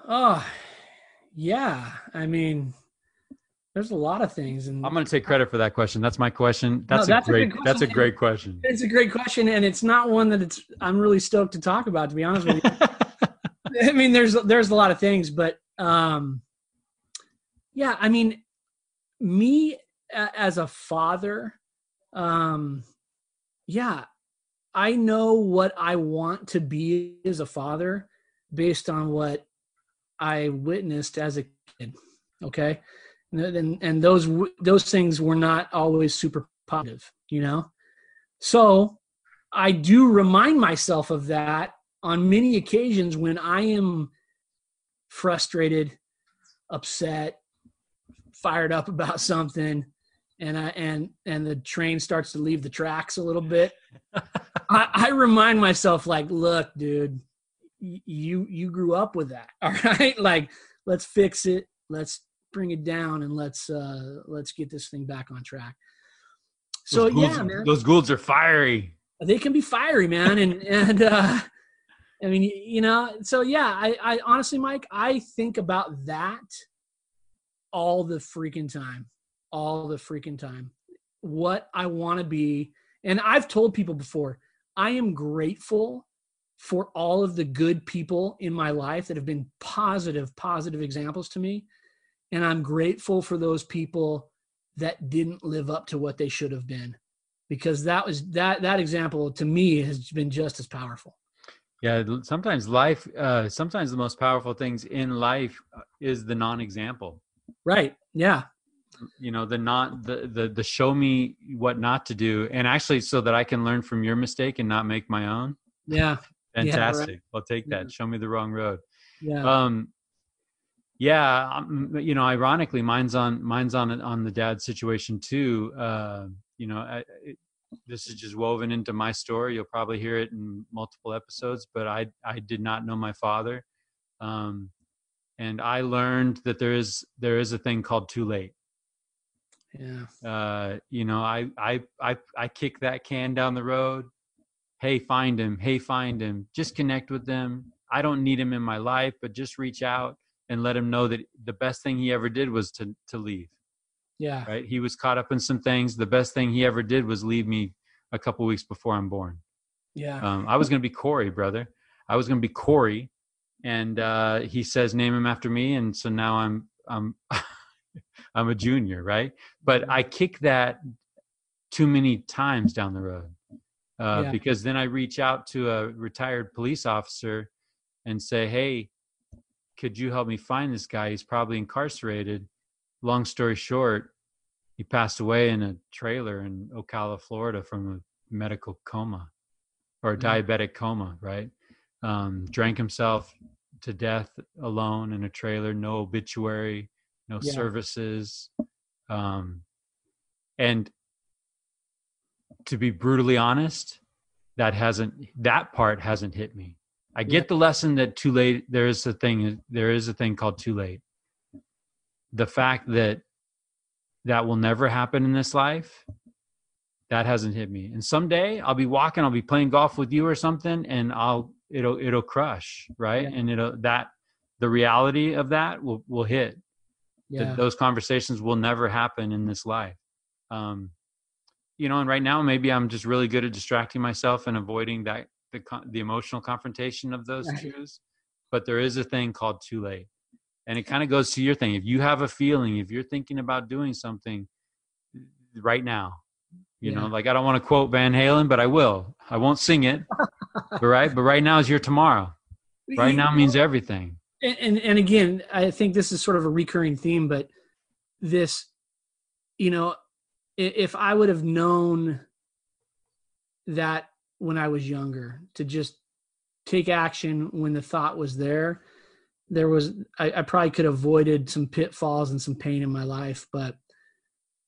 Oh, yeah. I mean, there's a lot of things and i'm going to take credit for that question. That's my question. That's, no, that's a great a that's a great question. It's a great question and it's not one that it's i'm really stoked to talk about to be honest with you. I mean, there's there's a lot of things, but um, yeah, I mean, me as a father, um, yeah, I know what I want to be as a father based on what I witnessed as a kid. Okay, and and those those things were not always super positive, you know. So I do remind myself of that on many occasions when I am frustrated, upset, fired up about something, and I and and the train starts to leave the tracks a little bit, I, I remind myself like, look, dude, you you grew up with that, all right? Like, let's fix it. Let's bring it down, and let's uh let's get this thing back on track. So those yeah, man, those Goulds are fiery. They can be fiery, man, and and uh, I mean, you know, so yeah, I, I honestly, Mike, I think about that all the freaking time, all the freaking time. What I want to be. And I've told people before, I am grateful for all of the good people in my life that have been positive, positive examples to me. And I'm grateful for those people that didn't live up to what they should have been because that was that that example to me has been just as powerful yeah, sometimes life, uh, sometimes the most powerful things in life uh, is the non-example. Right. Yeah. You know, the not the the the show me what not to do, and actually, so that I can learn from your mistake and not make my own. Yeah. Fantastic. Yeah, right. I'll take that. Yeah. Show me the wrong road. Yeah. Um. Yeah. Um, you know, ironically, mine's on mine's on on the dad situation too. Uh, you know, I, it, this is just woven into my story. You'll probably hear it in multiple episodes, but I I did not know my father, um, and I learned that there is there is a thing called too late. Yeah. Uh, you know, I I I I kick that can down the road. Hey, find him. Hey, find him. Just connect with them. I don't need him in my life, but just reach out. and let him know that the best thing he ever did was to to leave. Yeah. Right? He was caught up in some things. The best thing he ever did was leave me a couple weeks before I'm born. Yeah. Um, I was going to be Corey, brother. I was going to be Corey, and uh, he says name him after me, and so now I'm I'm I'm a junior, right? But I kick that too many times down the road uh, Yeah. because then I reach out to a retired police officer and say, "Hey, could you help me find this guy? He's probably incarcerated." Long story short, he passed away in a trailer in Ocala, Florida, from a medical coma or a Mm. diabetic coma. Right? Um, drank himself to death alone in a trailer, no obituary, no Yeah. services, um, and to be brutally honest, that hasn't that part hasn't hit me. I get Yeah. the lesson that too late. There is a thing. There is a thing called too late. The fact that that will never happen in this life, that hasn't hit me. And someday I'll be walking, I'll be playing golf with you or something, and I'll it'll it'll crush right, Yeah. and it'll that the reality of that will will hit. Yeah. Th- those conversations will never happen in this life. Um, you know, and right now maybe I'm just really good at distracting myself and avoiding that the the emotional confrontation of those Right. twos. But there is a thing called too late, and it kind of goes to your thing. If you have a feeling, if you're thinking about doing something right now, you know, like I don't want to quote Van Halen, but I will. I won't sing it, but right. But right now is your tomorrow. Right now means everything. and, and and again i think this is sort of a recurring theme but this you know if i would have known that when i was younger to just take action when the thought was there there was i, I probably could have avoided some pitfalls and some pain in my life but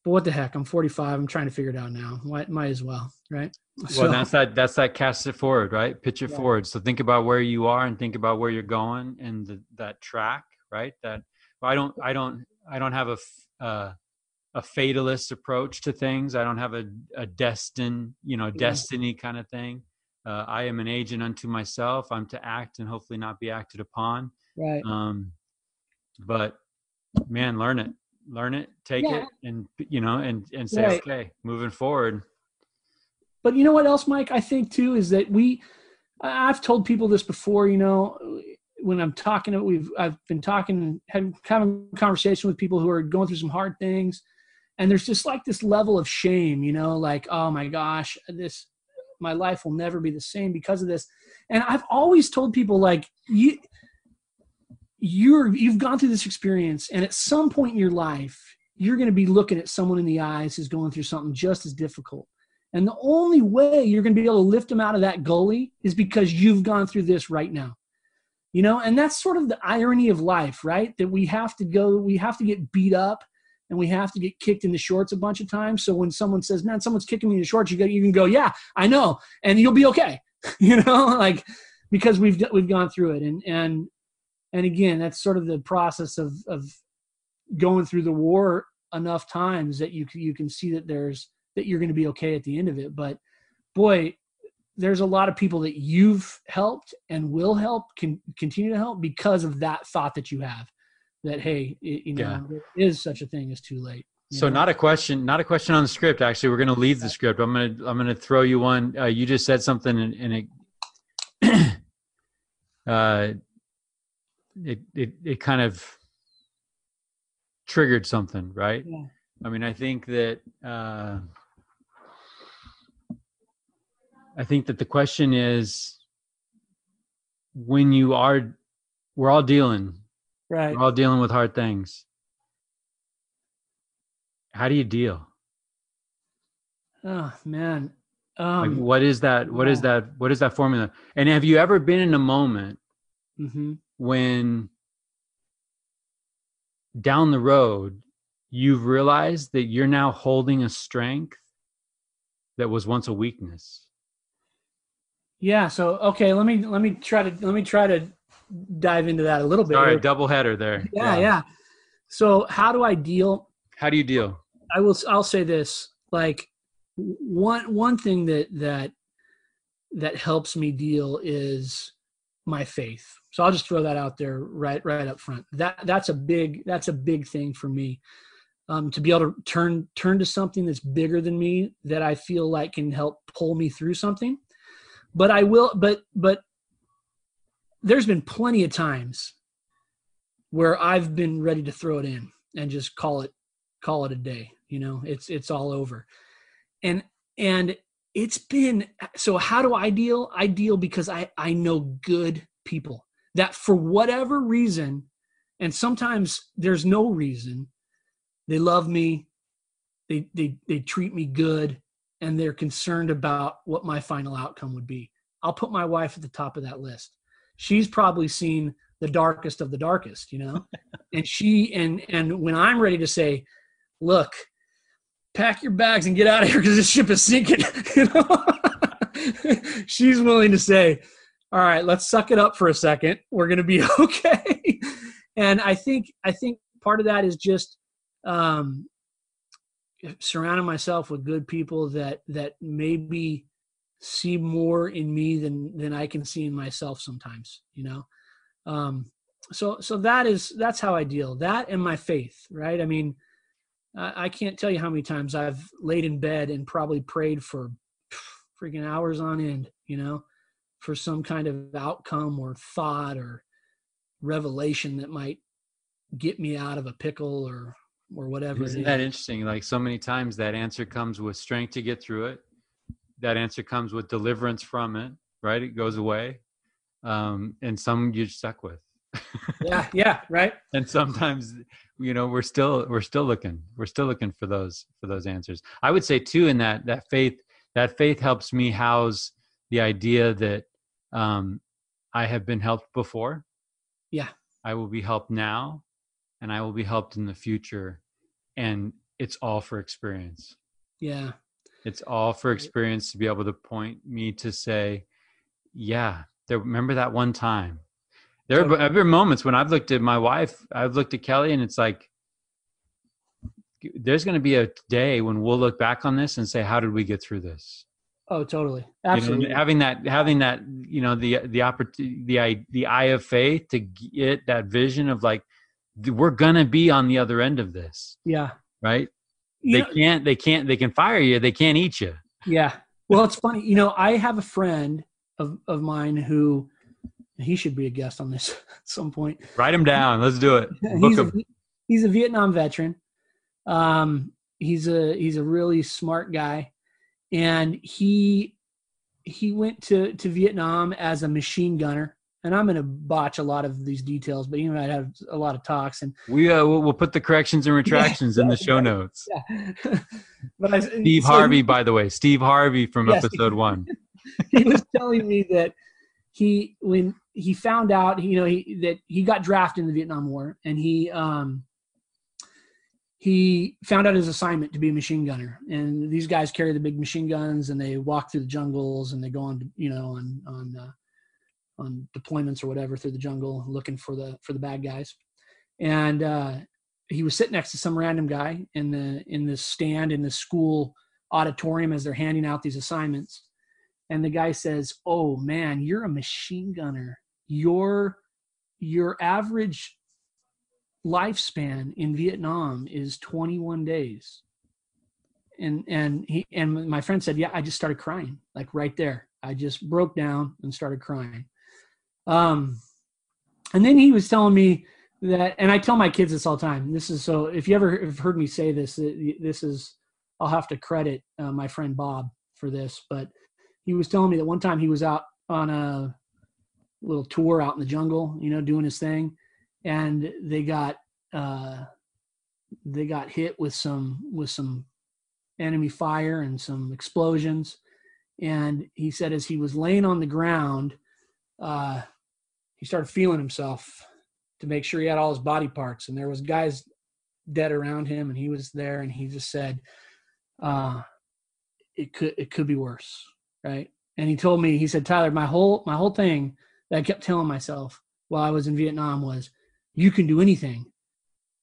but what the heck? I'm 45 i'm trying to figure it out now. Might, might as well right? Well that's that that's that cast it forward right? Pitch it Yeah. forward. So think about where you are and think about where you're going and the, that track right? That well, i don't i don't i don't have a uh, a fatalist approach to things i don't have a, a destin you know destiny kind of thing uh, i am an agent unto myself i'm to act and hopefully not be acted upon right um but man learn it learn it take Yeah. it and you know and and say Right. okay moving forward But you know what else, Mike? I think too is that we. I've told people this before. You know, when I'm talking, we've I've been talking, having having conversation with people who are going through some hard things, and there's just like this level of shame. You know, like oh my gosh, this my life will never be the same because of this. And I've always told people like you you're you've gone through this experience and at some point in your life you're going to be looking at someone in the eyes who's going through something just as difficult and the only way you're going to be able to lift them out of that gully is because you've gone through this right now. You know, and that's sort of the irony of life, right? That we have to go, we have to get beat up and we have to get kicked in the shorts a bunch of times. So when someone says, man, someone's kicking me in the shorts, you, got, you can go, yeah, I know. And you'll be okay. you know, like because we've, we've gone through it. And, and, and again, that's sort of the process of, of going through the war enough times that you you can see that there's, that you're going to be okay at the end of it. But boy, there's a lot of people that you've helped and will help, can continue to help because of that thought that you have that, hey, it, you know, Yeah. there is such a thing as too late. So know? not a question, not a question on the script. Actually, we're going to leave the script. I'm going to I'm going to throw you one. Uh, you just said something, and, and it, uh, it it it kind of triggered something, right? Yeah. I mean, I think that uh, I think that the question is when you are, we're all dealing, right. we're all dealing with hard things. How do you deal? Oh man. like Um, what is that what is yeah. that what is that formula and have you ever been in a moment mhm. when down the road you've realized that you're now holding a strength that was once a weakness Yeah. So okay, let me let me try to let me try to dive into that a little bit. All right, double header there yeah, yeah. So how do I deal? how do you deal I will. I'll say this. Like one one thing that that that helps me deal is my faith. So I'll just throw that out there right right up front. That that's a big that's a big thing for me. Um, to be able to turn turn to something that's bigger than me that I feel like can help pull me through something. But I will but but there's been plenty of times where I've been ready to throw it in and just call it call it a day. You know, it's it's all over. And and it's been so how do I deal? I deal because I I know good people that for whatever reason and sometimes there's no reason they love me they they they treat me good and they're concerned about what my final outcome would be. I'll put my wife at the top of that list. She's probably seen the darkest of the darkest, you know? and she and and when I'm ready to say, look, pack your bags and get out of here because this ship is sinking, you know? she's willing to say, all right, let's suck it up for a second. We're gonna be okay. and I think I think part of that is just um surrounding myself with good people that that maybe see more in me than than I can see in myself sometimes, you know? Um, so so that is that's how i deal. That and my faith right? I mean I, I can't tell you how many times i've laid in bed and probably prayed for freaking hours on end you know for some kind of outcome or thought or revelation that might get me out of a pickle or or whatever isn't that interesting? Like so many times that answer comes with strength to get through it that answer comes with deliverance from it right it goes away um, and some you're stuck with. yeah, yeah, right. and sometimes, you know, we're still we're still looking we're still looking for those for those answers. I would say too, in that that faith that faith helps me house the idea that um, I have been helped before. Yeah, I will be helped now, and I will be helped in the future, and it's all for experience. Yeah, it's all for experience to be able to point me to say, yeah, there, remember that one time. There have been moments when I've looked at my wife, I've looked at Kelly, and it's like, there's going to be a day when we'll look back on this and say, how did we get through this? Oh, totally, absolutely. You know, having that, having that, you know, the the opportunity, the eye, the eye of faith to get that vision of like, we're gonna be on the other end of this. Yeah. Right. They know, can't. They can't. They can fire you. They can't eat you. Yeah. Well, it's funny. You know, I have a friend of, of mine who he should be a guest on this at some point. Write him down. Let's do it. he's, a, he's a Vietnam veteran. Um, he's a he's a really smart guy, and he he went to to Vietnam as a machine gunner. And I'm going to botch a lot of these details, but you might have a lot of talks. And we uh, we'll, we'll put the corrections and retractions yeah, in the show notes. Yeah. but I, Steve so, Harvey, by the way, Steve Harvey from yes, episode one. he was telling me that he when he found out you know he, that he got drafted in the Vietnam War and he um he found out his assignment to be a machine gunner and these guys carry the big machine guns and they walk through the jungles and they go on you know on on uh, on deployments or whatever through the jungle looking for the for the bad guys and uh he was sitting next to some random guy in the in the stand in the school auditorium as they're handing out these assignments and the guy says, "Oh man, you're a machine gunner. Your your average lifespan in Vietnam is 21 days." And and he and my friend said, "Yeah, I just started crying like right there. I just broke down and started crying." Um and then he was telling me that and I tell my kids this all the time. This is so if you ever have heard me say this, this is I'll have to credit uh, my friend Bob for this, but he was telling me that one time he was out on a little tour out in the jungle, you know, doing his thing, and they got uh, they got hit with some with some enemy fire and some explosions. And he said as he was laying on the ground, uh, he started feeling himself to make sure he had all his body parts. And there was guys dead around him, and he was there, and he just said, uh, "It could it could be worse." right? And he told me, he said, Tyler, my whole my whole thing that I kept telling myself while I was in Vietnam was, you can do anything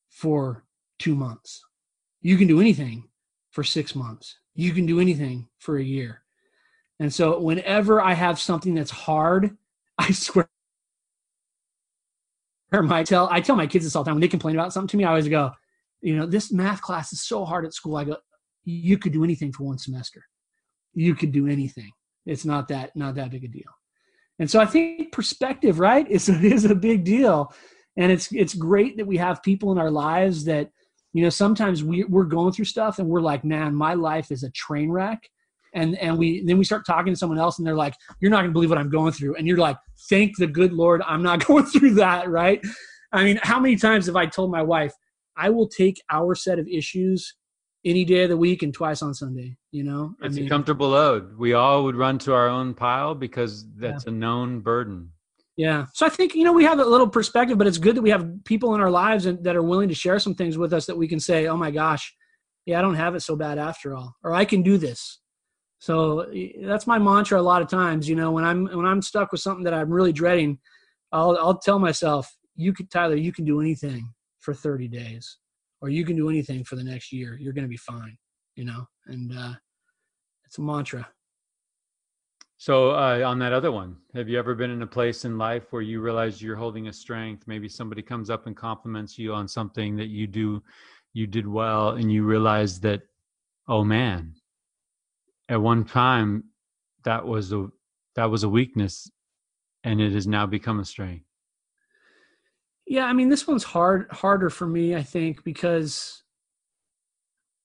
for two months. You can do anything for six months. You can do anything for a year. And so whenever I have something that's hard, I swear I tell I tell my kids this all the time when they complain about something to me. I always go, you know, this math class is so hard at school. I go, you could do anything for one semester. You could do anything. It's not that not that big a deal. And so I think perspective, right, is is a big deal. And it's it's great that we have people in our lives that, you know, sometimes we we're going through stuff and we're like, man, my life is a train wreck. And and we then we start talking to someone else and they're like, you're not gonna believe what I'm going through. And you're like, thank the good Lord, I'm not going through that, right? I mean, how many times have I told my wife, I will take our set of issues any day of the week and twice on Sunday. You know, it's I mean, a comfortable load. We all would run to our own pile because that's yeah. a known burden. Yeah. So I think, you know, we have a little perspective, but it's good that we have people in our lives and, that are willing to share some things with us that we can say, oh my gosh, yeah, I don't have it so bad after all, or I can do this. So that's my mantra a lot of times, you know, when I'm, when I'm stuck with something that I'm really dreading, I'll, I'll tell myself, you can, Tyler, you can do anything for 30 days or you can do anything for the next year. You're going to be fine, you know, and, uh, it's a mantra. So uh, on that other one, have you ever been in a place in life where you realize you're holding a strength? Maybe somebody comes up and compliments you on something that you do, you did well, and you realize that, oh man, at one time that was a that was a weakness, and it has now become a strength. Yeah, I mean, this one's hard harder for me, I think, because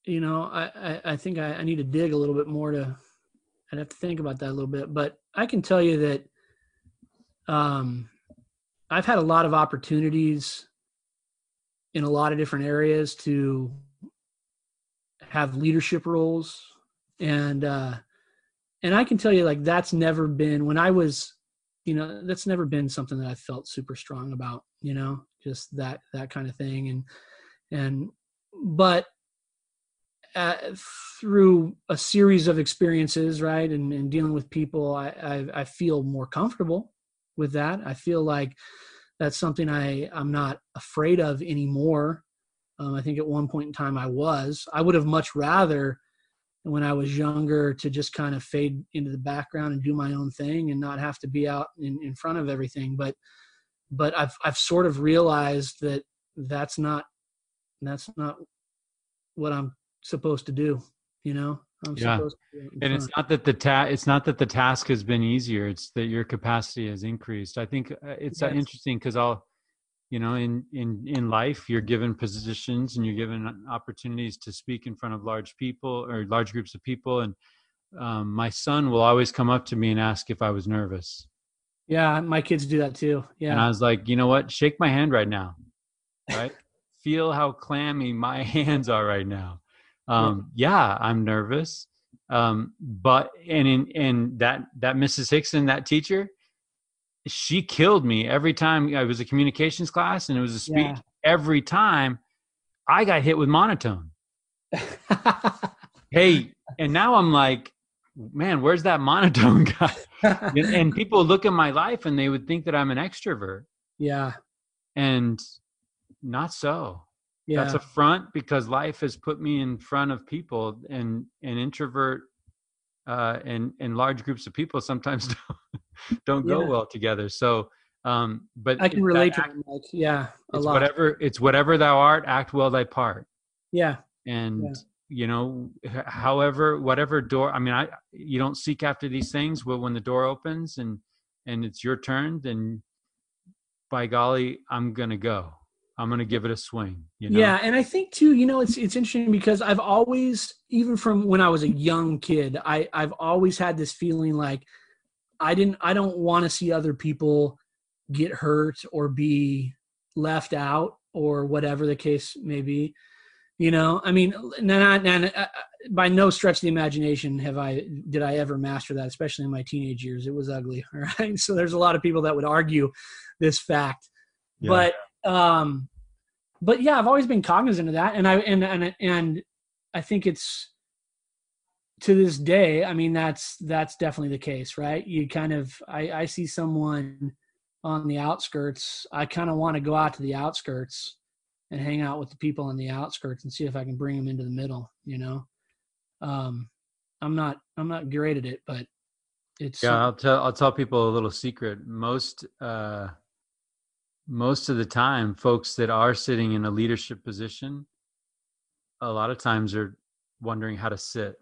you know, I I, I think I, I need to dig a little bit more to I'd have to think about that a little bit, but I can tell you that um, I've had a lot of opportunities in a lot of different areas to have leadership roles, and uh, and I can tell you like that's never been when I was, you know, that's never been something that I felt super strong about, you know, just that that kind of thing, and and but uh, through a series of experiences, right, and, and dealing with people, I, I, I feel more comfortable with that. I feel like that's something I I'm not afraid of anymore. Um, I think at one point in time I was. I would have much rather when I was younger to just kind of fade into the background and do my own thing and not have to be out in, in front of everything. But but I've I've sort of realized that that's not that's not what I'm supposed to do you know I'm yeah and it's not that the ta- it's not that the task has been easier it's that your capacity has increased i think uh, it's yes. interesting because i'll you know in in in life you're given positions and you're given opportunities to speak in front of large people or large groups of people. And um, my son will always come up to me and ask if i was nervous. Yeah my kids do that too. Yeah. And i was like you know what? Shake my hand right now. Right? Feel how clammy my hands are right now. Um, yeah, I'm nervous. Um, but and in and that that Mrs. Hickson, that teacher, she killed me every time. I was a communications class and it was a speech. Yeah. Every time I got hit with monotone. hey, and now I'm like, man, where's that monotone guy? and people look at my life and they would think that I'm an extrovert. Yeah. And not so yeah. that's a front because life has put me in front of people and an introvert uh, and and large groups of people sometimes don't, don't go yeah. well together so um but i can relate to that like, yeah it's lot. whatever it's whatever thou art act well thy part yeah and yeah. you know however whatever door i mean i you don't seek after these things but when the door opens and and it's your turn then by golly i'm gonna go I'm going to give it a swing. You know? Yeah, and I think too, you know, it's it's interesting because I've always, even from when I was a young kid, I I've always had this feeling like I didn't, I don't want to see other people get hurt or be left out or whatever the case may be. You know, I mean, and uh, by no stretch of the imagination have I did I ever master that, especially in my teenage years. It was ugly. All right, so there's a lot of people that would argue this fact, yeah. but um but yeah i've always been cognizant of that and i and and and i think it's to this day i mean that's that's definitely the case right? You kind of i i see someone on the outskirts. I kind of want to go out to the outskirts and hang out with the people on the outskirts and see if i can bring them into the middle you know? Um i'm not i'm not great at it but it's yeah i'll tell i'll tell people a little secret. Most uh most of the time, folks that are sitting in a leadership position, a lot of times are wondering how to sit.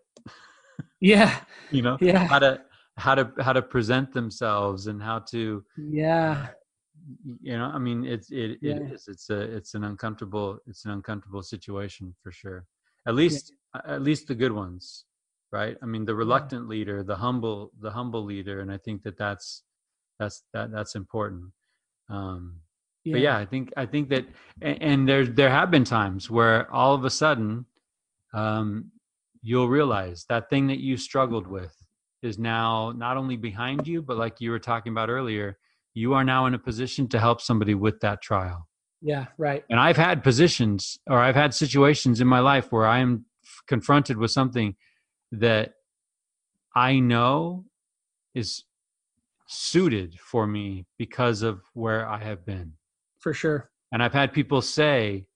Yeah. you know, Yeah. how to how to how to present themselves and how to Yeah. you know i mean it's it, Yeah. it is it's a it's an uncomfortable it's an uncomfortable situation for sure at least at least the good ones right i mean the reluctant leader the humble the humble leader and i think that that's that's that that's important um but yeah i think i think that and, and there there have been times where all of a sudden um you'll realize that thing that you struggled with is now not only behind you but like you were talking about earlier you are now in a position to help somebody with that trial Yeah. Right. and i've had positions or i've had situations in my life where i am confronted with something that i know is suited for me because of where i have been For sure. and I've had people say,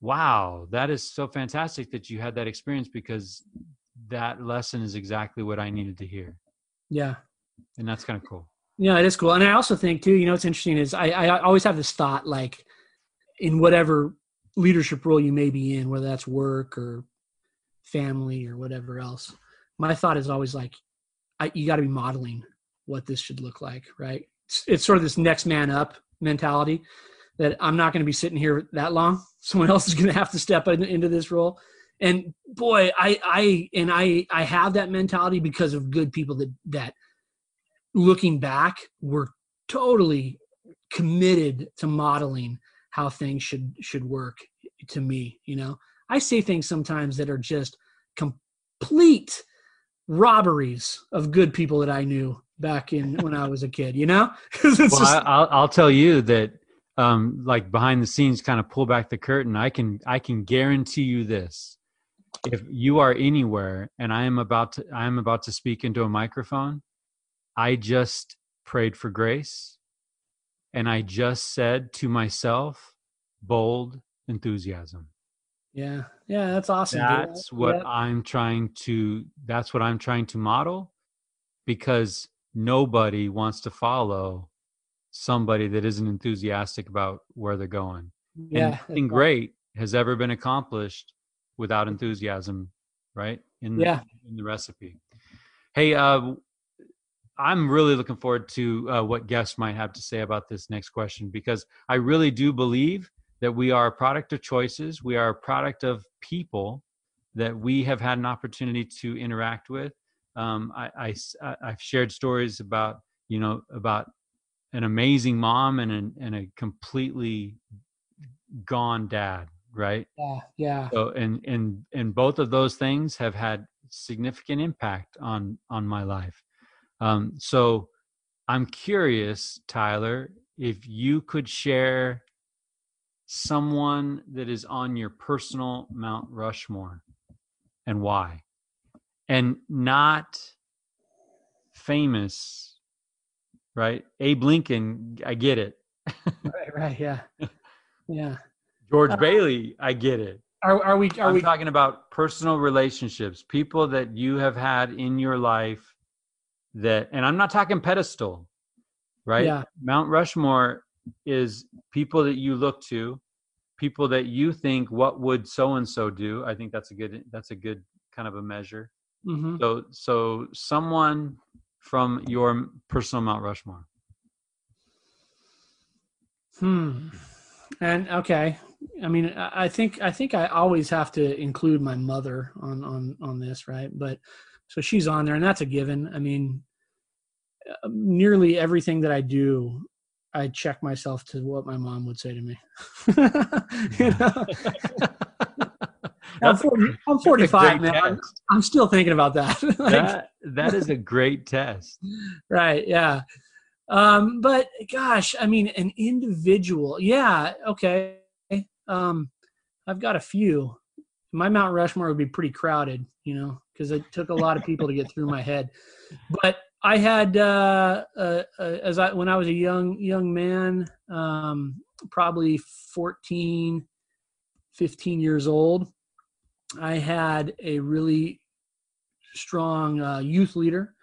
wow, that is so fantastic that you had that experience because that lesson is exactly what I needed to hear. Yeah. And that's kind of cool. Yeah, it is cool. And I also think too, you know, what's interesting is I, I always have this thought like in whatever leadership role you may be in, whether that's work or family or whatever else, my thought is always like, I, you got to be modeling what this should look like, right? It's, it's sort of this next man up mentality that I'm not going to be sitting here that long. Someone else is going to have to step in, into this role. And boy, I, I, and I, I have that mentality because of good people that, that looking back were totally committed to modeling how things should, should work to me. You know, I say things sometimes that are just complete robberies of good people that I knew back in when I was a kid, you know? Well, just- I, I'll, I'll tell you that, um, like behind the scenes, kind of pull back the curtain. I can, I can guarantee you this: if you are anywhere and I am about to, I am about to speak into a microphone, I just prayed for grace, and I just said to myself, bold enthusiasm. yeah. Yeah. That's awesome. dude. That's what Yeah. I'm trying to. That's what I'm trying to model, because nobody wants to follow somebody that isn't enthusiastic about where they're going. yeah. and nothing great has ever been accomplished without enthusiasm, right? In the, Yeah. in the recipe. Hey, uh, I'm really looking forward to uh, what guests might have to say about this next question because I really do believe that we are a product of choices. We are a product of people that we have had an opportunity to interact with. Um, I, I- I've shared stories about, you know, about an amazing mom and an, and a completely gone dad, right? Yeah. Yeah. So, and and and both of those things have had significant impact on on my life. Um, so, I'm curious, Tyler, if you could share someone that is on your personal Mount Rushmore and why, and not famous, right? Abe Lincoln, I get it. Right. Right. Yeah. Yeah. George Uh, Bailey, I get it. Are, are we, are I'm we, talking about personal relationships, people that you have had in your life that, and I'm not talking pedestal, right? Yeah. Mount Rushmore is people that you look to, people that you think, what would so and so do? I think that's a good, that's a good kind of a measure. Mhm. So, so someone from your personal Mount Rushmore. Hmm. And okay, I mean, I I think I think I always have to include my mother on on on this, right? But so she's on there, and that's a given. I mean, uh, nearly everything that I do, I check myself to what my mom would say to me. you know? I'm, 40, I'm 45, great man. I'm. I'm still thinking about that. Like, that that is a great test. right yeah. Um but gosh i mean an individual yeah okay. Um i've got a few. My mount rushmore would be pretty crowded you know because it took a lot of people to get through my head. But i had uh, uh, uh as i when i was a young young man um probably 14 15 years old i had a really strong uh, youth leader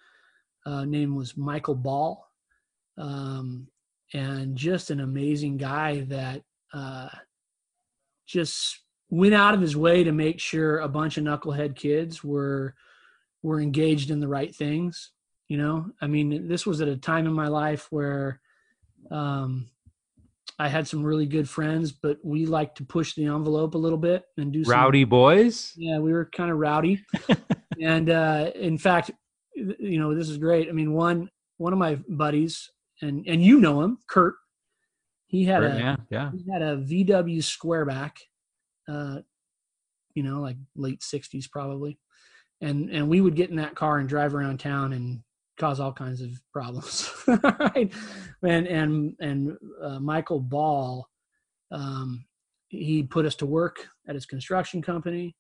uh, name was Michael Ball. Um, and just an amazing guy that uh, just went out of his way to make sure a bunch of knucklehead kids were were engaged in the right things. You know, I mean, this was at a time in my life where um, I had some really good friends, but we like to push the envelope a little bit and do some, Rowdy boys. Yeah, we were kind of rowdy, and uh, in fact, you know, this is great. I mean, one one of my buddies, and and you know him, Kurt. He had Kurt, a yeah, yeah. he had a VW Squareback, uh, you know, like late '60s probably, and and we would get in that car and drive around town and cause all kinds of problems, right? And and and uh, Michael Ball, um, he put us to work at his construction company.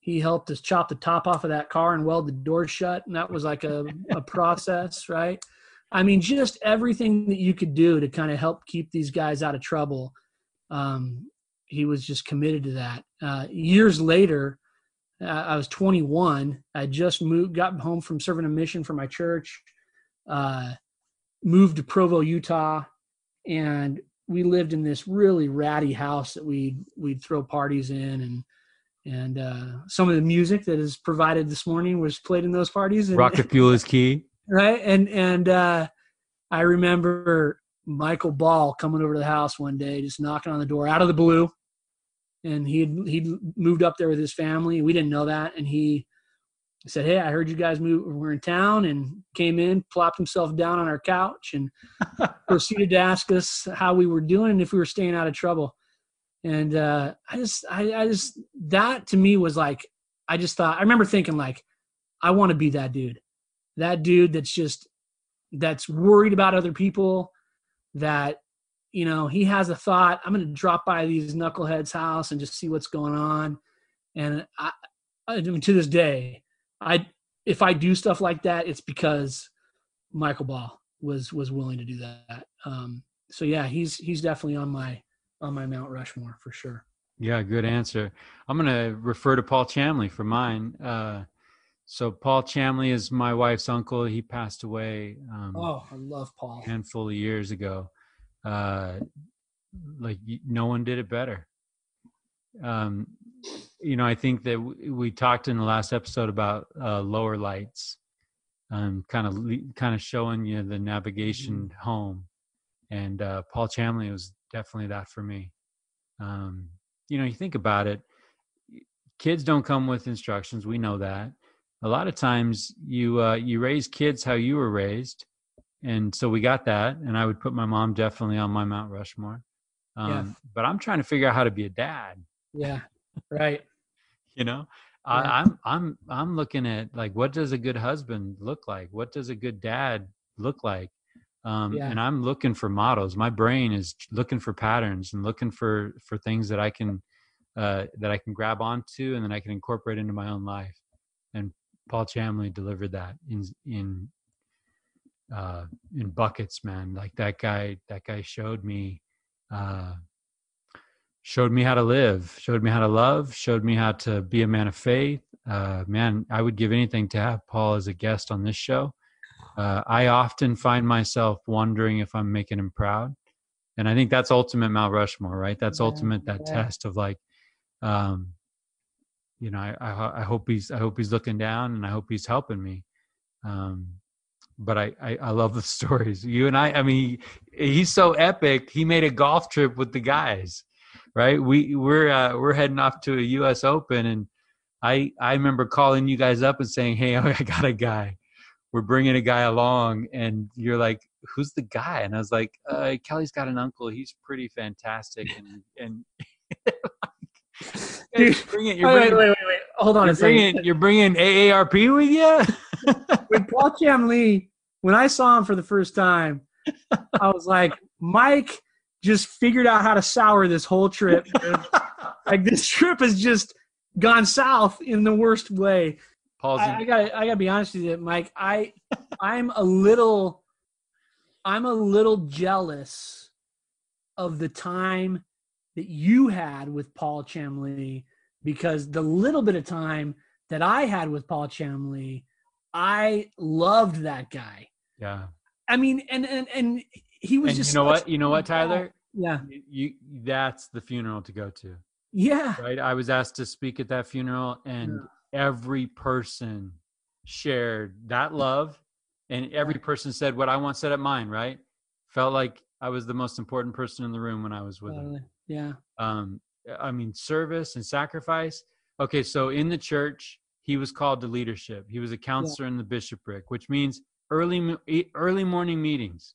He helped us chop the top off of that car and weld the doors shut, and that was like a, a process, right? I mean, just everything that you could do to kind of help keep these guys out of trouble. Um, he was just committed to that. Uh, years later, uh, I was 21. I just moved, got home from serving a mission for my church, uh, moved to Provo, Utah, and we lived in this really ratty house that we'd we'd throw parties in, and and uh, some of the music that is provided this morning was played in those parties. And, Rocket fuel is key. right? And and uh, I remember Michael Ball coming over to the house one day, just knocking on the door out of the blue, and he had he'd moved up there with his family. We didn't know that, and he said, "Hey, I heard you guys move. We're in town," and came in, plopped himself down on our couch, and proceeded to ask us how we were doing and if we were staying out of trouble. And uh, I just, I, I just that to me was like, I just thought I remember thinking like, I want to be that dude that dude that's just that's worried about other people that you know he has a thought i'm going to drop by these knuckleheads house and just see what's going on and I, I to this day i if i do stuff like that it's because michael ball was was willing to do that um so yeah he's he's definitely on my on my mount rushmore for sure Yeah, good answer. I'm going to refer to Paul Chamley for mine. Uh, so Paul Chamley is my wife's uncle. He passed away um, oh i love paul a handful of years ago. Uh, like no one did it better. Um, you know, I think that w- we talked in the last episode about uh, lower lights, um, kind of le- kind of showing you the navigation home, and uh, Paul Chamley was definitely that for me. Um, you know, you think about it, kids don't come with instructions. We know that. A lot of times, you uh, you raise kids how you were raised, and so we got that. And I would put my mom definitely on my Mount Rushmore. Um, Yeah. But I'm trying to figure out how to be a dad. yeah right You know, Yeah. I, I'm I'm I'm looking at like what does a good husband look like? What does a good dad look like? Um, Yeah. And I'm looking for models. My brain is looking for patterns and looking for for things that I can uh, that I can grab onto and then I can incorporate into my own life. And Paul Chamley delivered that in in uh, in buckets, man. Like that guy. That guy showed me. Uh, showed me how to live, showed me how to love, showed me how to be a man of faith. Uh, man, I would give anything to have Paul as a guest on this show. Uh, I often find myself wondering if I'm making him proud, and I think that's ultimate Mount Rushmore, right? That's Yeah, ultimate that yeah. test of like, um, you know, I, I I hope he's I hope he's looking down, and I hope he's helping me. Um, but I, I I love the stories. You and I, I mean, he's so epic. He made a golf trip with the guys right? We we're uh, we're heading off to a U.S. Open, and I I remember calling you guys up and saying, "Hey, I got a guy. We're bringing a guy along," and you're like, "Who's the guy?" And I was like, uh, "Kelly's got an uncle. He's pretty fantastic." And and Dude, bring it. You're wait, wait, bringing, wait, wait, wait. Hold on you're a second. bringing, you're bringing AARP with you. With Paul Chamley, when I saw him for the first time, I was like, Mike just figured out how to sour this whole trip. like this trip has just gone south in the worst way. Paul's I, I gotta I gotta be honest with you, Mike. I I'm a little I'm a little jealous of the time that you had with Paul Chamley because the little bit of time that I had with Paul Chamley, I loved that guy. yeah. I mean, and and and he was and just you know what? You know what. Tyler? Yeah. You, that's the funeral to go to, Yeah. right? I was asked to speak at that funeral, and every person shared that love, and every person said what I once said at mine. Right? Felt like I was the most important person in the room when I was with him. Yeah. um i mean service and sacrifice okay so in the church he was called to leadership he was a counselor in the bishopric which means early early morning meetings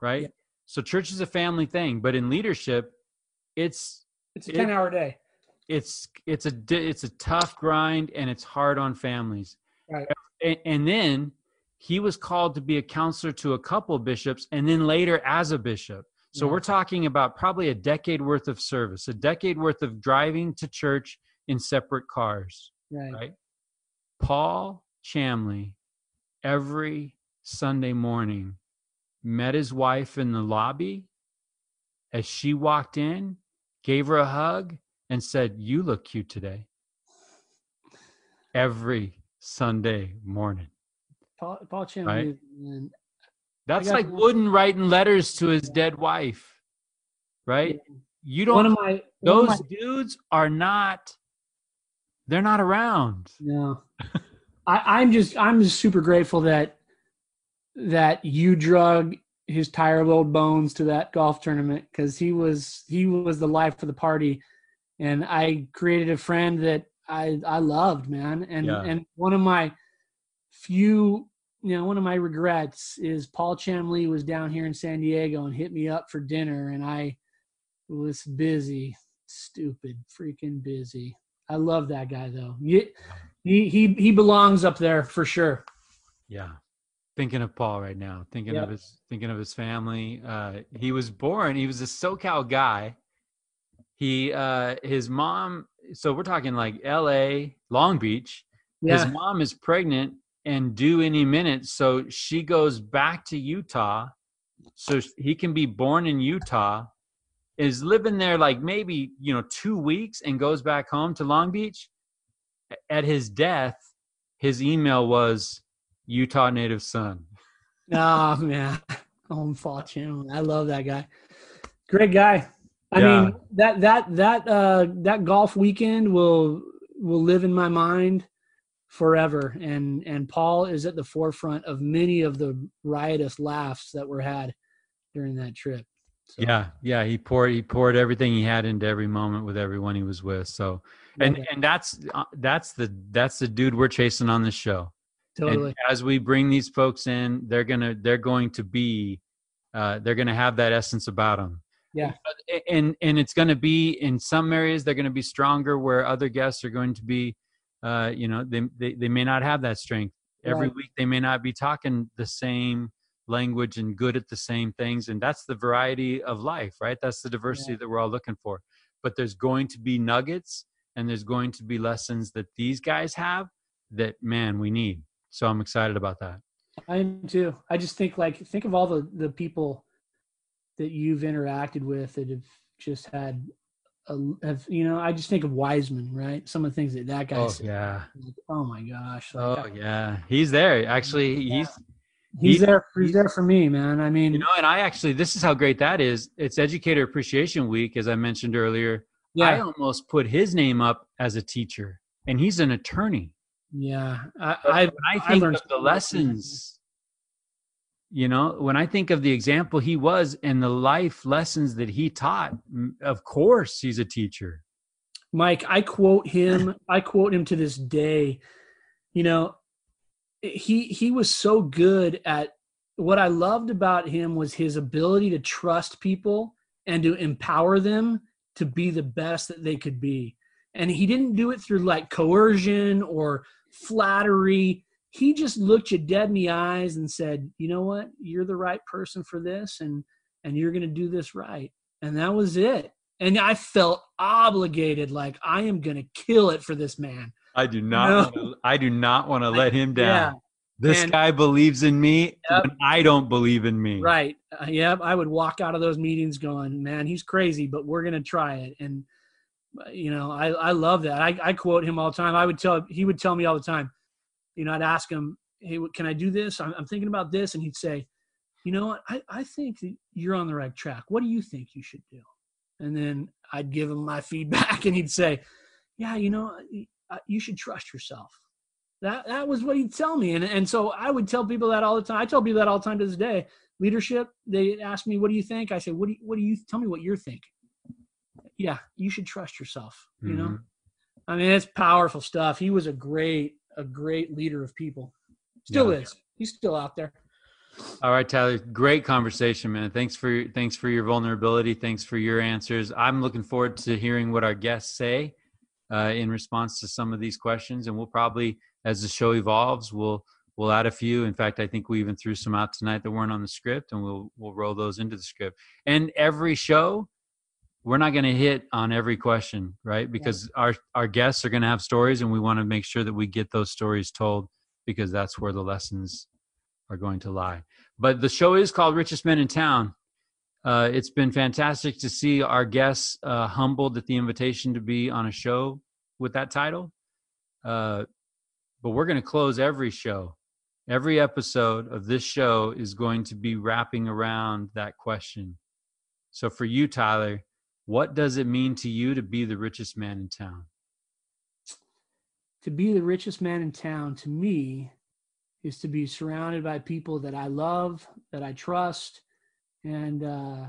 right Yeah. so church is a family thing but in leadership it's It's a It- 10 hour day. it's it's a it's a tough grind and it's hard on families Right. and, and then he was called to be a counselor to a couple bishops and then later as a bishop so Yeah. we're talking about probably a decade worth of service a decade worth of driving to church in separate cars Right. right paul chamley every sunday morning met his wife in the lobby as she walked in gave her a hug and said you look cute today every sunday morning Paul, Paul Chamley. Right. And- like wooden writing letters to his dead wife right? You don't One of my one of those my- dudes are not they're not around. No, I, I'm just I'm just super grateful that that you drug his tired old bones to that golf tournament because he was he was the life of the party, and I created a friend that I I loved, man, and Yeah. and one of my few you know one of my regrets is Paul Chamley was down here in San Diego and hit me up for dinner, and I was busy, stupid, freaking busy. I love that guy though. He he he belongs up there for sure. Yeah. Thinking of Paul right now, thinking Yep. of his thinking of his family. Uh he was born, he was a SoCal guy. He uh his mom so we're talking like LA, Long Beach. His mom is pregnant and due any minute, so she goes back to Utah so he can be born in Utah. Is living there like maybe, you know, 2 weeks and goes back home to Long Beach. At his death, his email was Utah native son. oh man, home fall channel. I love that guy. Great guy. I Yeah. mean that that that uh that golf weekend will will live in my mind forever. And and Paul is at the forefront of many of the riotous laughs that were had during that trip. So, Yeah, yeah, he poured he poured everything he had into every moment with everyone he was with. So, and and that's uh, that's the that's the dude we're chasing on this show. totally. And as we bring these folks in, they're gonna they're going to be uh, they're gonna have that essence about them. Yeah. and and it's gonna be in some areas they're gonna be stronger, where other guests are going to be, uh, you know, they they they may not have that strength every Right. week. They may not be talking the same language and good at the same things and that's the variety of life right that's the diversity that we're all looking for but there's going to be nuggets and there's going to be lessons that these guys have that man we need so i'm excited about that I am too. I just think like think of all the the people that you've interacted with that have just had have you know I just think of Wiseman, right? Some of the things that that guy oh said. yeah like, oh my gosh. oh yeah he's there actually he's he's he- there. He's he- there for me, man. I mean, you know and i actually this is how great that is it's educator appreciation week as i mentioned earlier Yeah. i almost put his name up as a teacher and he's an attorney yeah. I, I I I think learned of the so much from him. lessons, you know, when I think of the example he was and the life lessons that he taught, of course he's a teacher. Mike, I quote him. I quote him to this day. You know, he he was so good at what I loved about him was his ability to trust people and to empower them to be the best that they could be. And he didn't do it through like coercion or flattery. He just looked you dead in the eyes and said, "You know what? You're the right person for this and and you're going to do this right." And that was it and I felt obligated, like I am gonna kill it for this man. I do not wanna, I do not want to let him down. Yeah, This And- guy believes in me Yep. I don't believe in me. right. Uh, yep. I would walk out of those meetings going, "Man, he's crazy, but we're gonna try it." And uh, you know, I I love that. I I quote him all the time. I would tell he would tell me all the time. You know, I'd ask him, "Hey, what- can I do this? I'm, I'm thinking about this," and he'd say, you know what? I, I think that you're on the right track. What do you think you should do? And then I'd give him my feedback and he'd say, yeah, you know, you should trust yourself. That, that was what he'd tell me. And, and so I would tell people that all the time. I tell people that all the time to this day. Leadership, they ask me, what do you think? I say, what do you, what do you, tell me what you're thinking. Yeah, you should trust yourself, you mm-hmm. know? I mean, it's powerful stuff. He was a great, a great leader of people. Still yeah. is. He's still out there. All right, Tyler. Great conversation, man. Thanks for your, thanks for your vulnerability. Thanks for your answers. I'm looking forward to hearing what our guests say uh, in response to some of these questions, and we'll probably, as the show evolves, we'll we'll add a few. In fact, I think we even threw some out tonight that weren't on the script, and we'll we'll roll those into the script. And every show, we're not going to hit on every question, right? Because yeah. our our guests are going to have stories, and we want to make sure that we get those stories told because that's where the lessons are going to lie. But the show is called Richest Men in Town. Uh, it's been fantastic to see our guests uh, humbled at the invitation to be on a show with that title. Uh, but we're going to close every show. Every episode of this show is going to be wrapping around that question. So, for you, Tyler, what does it mean to you to be the richest man in town? To be the richest man in town, to me, is to be surrounded by people that I love, that I trust, and uh,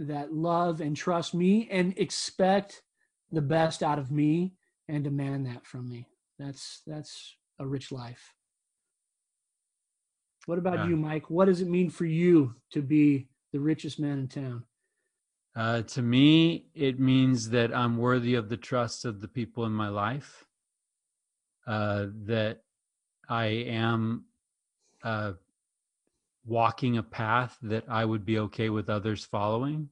that love and trust me and expect the best out of me and demand that from me. That's that's a rich life. What about yeah. you, Mike? What does it mean for you to be the richest man in town? Uh, to me, it means that I'm worthy of the trust of the people in my life. Uh, that I am uh, walking a path that I would be okay with others following.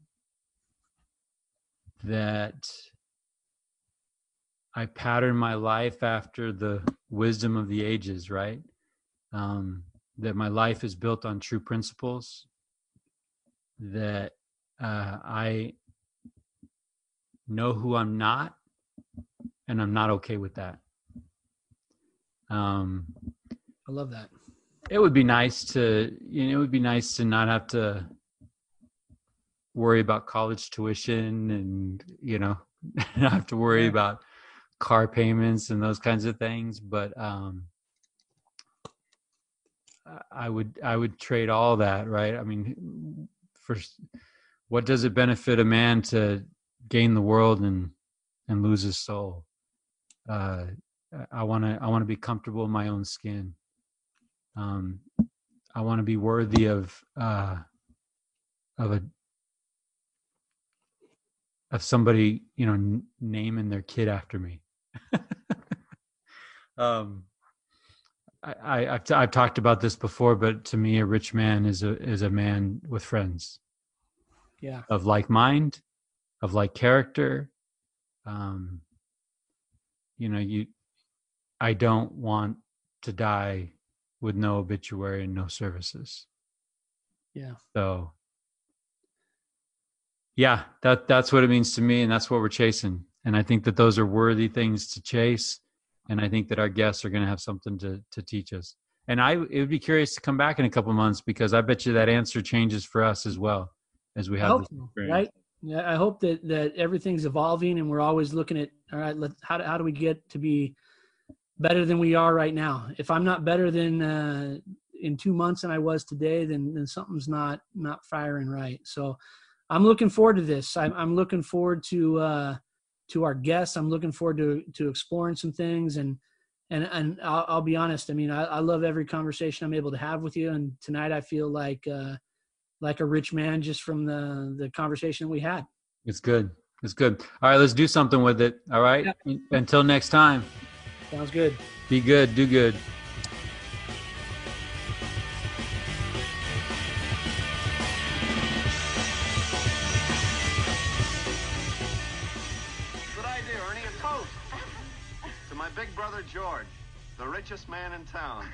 That I pattern my life after the wisdom of the ages, right? Um, that my life is built on true principles. That uh, I know who I'm not, and I'm not okay with that. Um, I love that. It would be nice to, you know, it would be nice to not have to worry about college tuition and, you know, not have to worry about car payments and those kinds of things. But um, I would, I would trade all that, right? I mean, first, what does it benefit a man to gain the world and and lose his soul? Uh, I want to I want to be comfortable in my own skin. Um, I want to be worthy of uh, of a of somebody you know n- naming their kid after me. um, I, I I've, t- I've talked about this before, but to me, a rich man is a is a man with friends. Yeah, of like mind, of like character. Um, you know, you I don't want to die with no obituary and no services. Yeah. So yeah, that that's what it means to me and that's what we're chasing. And I think that those are worthy things to chase and I think that our guests are going to have something to to teach us. And I it would be curious to come back in a couple months because I bet you that answer changes for us as well as we have right? Yeah, I hope that that everything's evolving and we're always looking at all right, let how how do we get to be better than we are right now. If I'm not better than uh, in two months than I was today, then then something's not not firing right. So I'm looking forward to this. I'm, I'm looking forward to uh, to our guests. I'm looking forward to to exploring some things and and and I'll, I'll be honest. I mean, I, I, love every conversation I'm able to have with you. And tonight, I feel like uh, like a rich man just from the the conversation we had. It's good. It's good. All right, let's do something with it. All right. Yeah. Until next time. Sounds good. Be good. Do good. Good idea, Ernie. A toast to my big brother George, the richest man in town.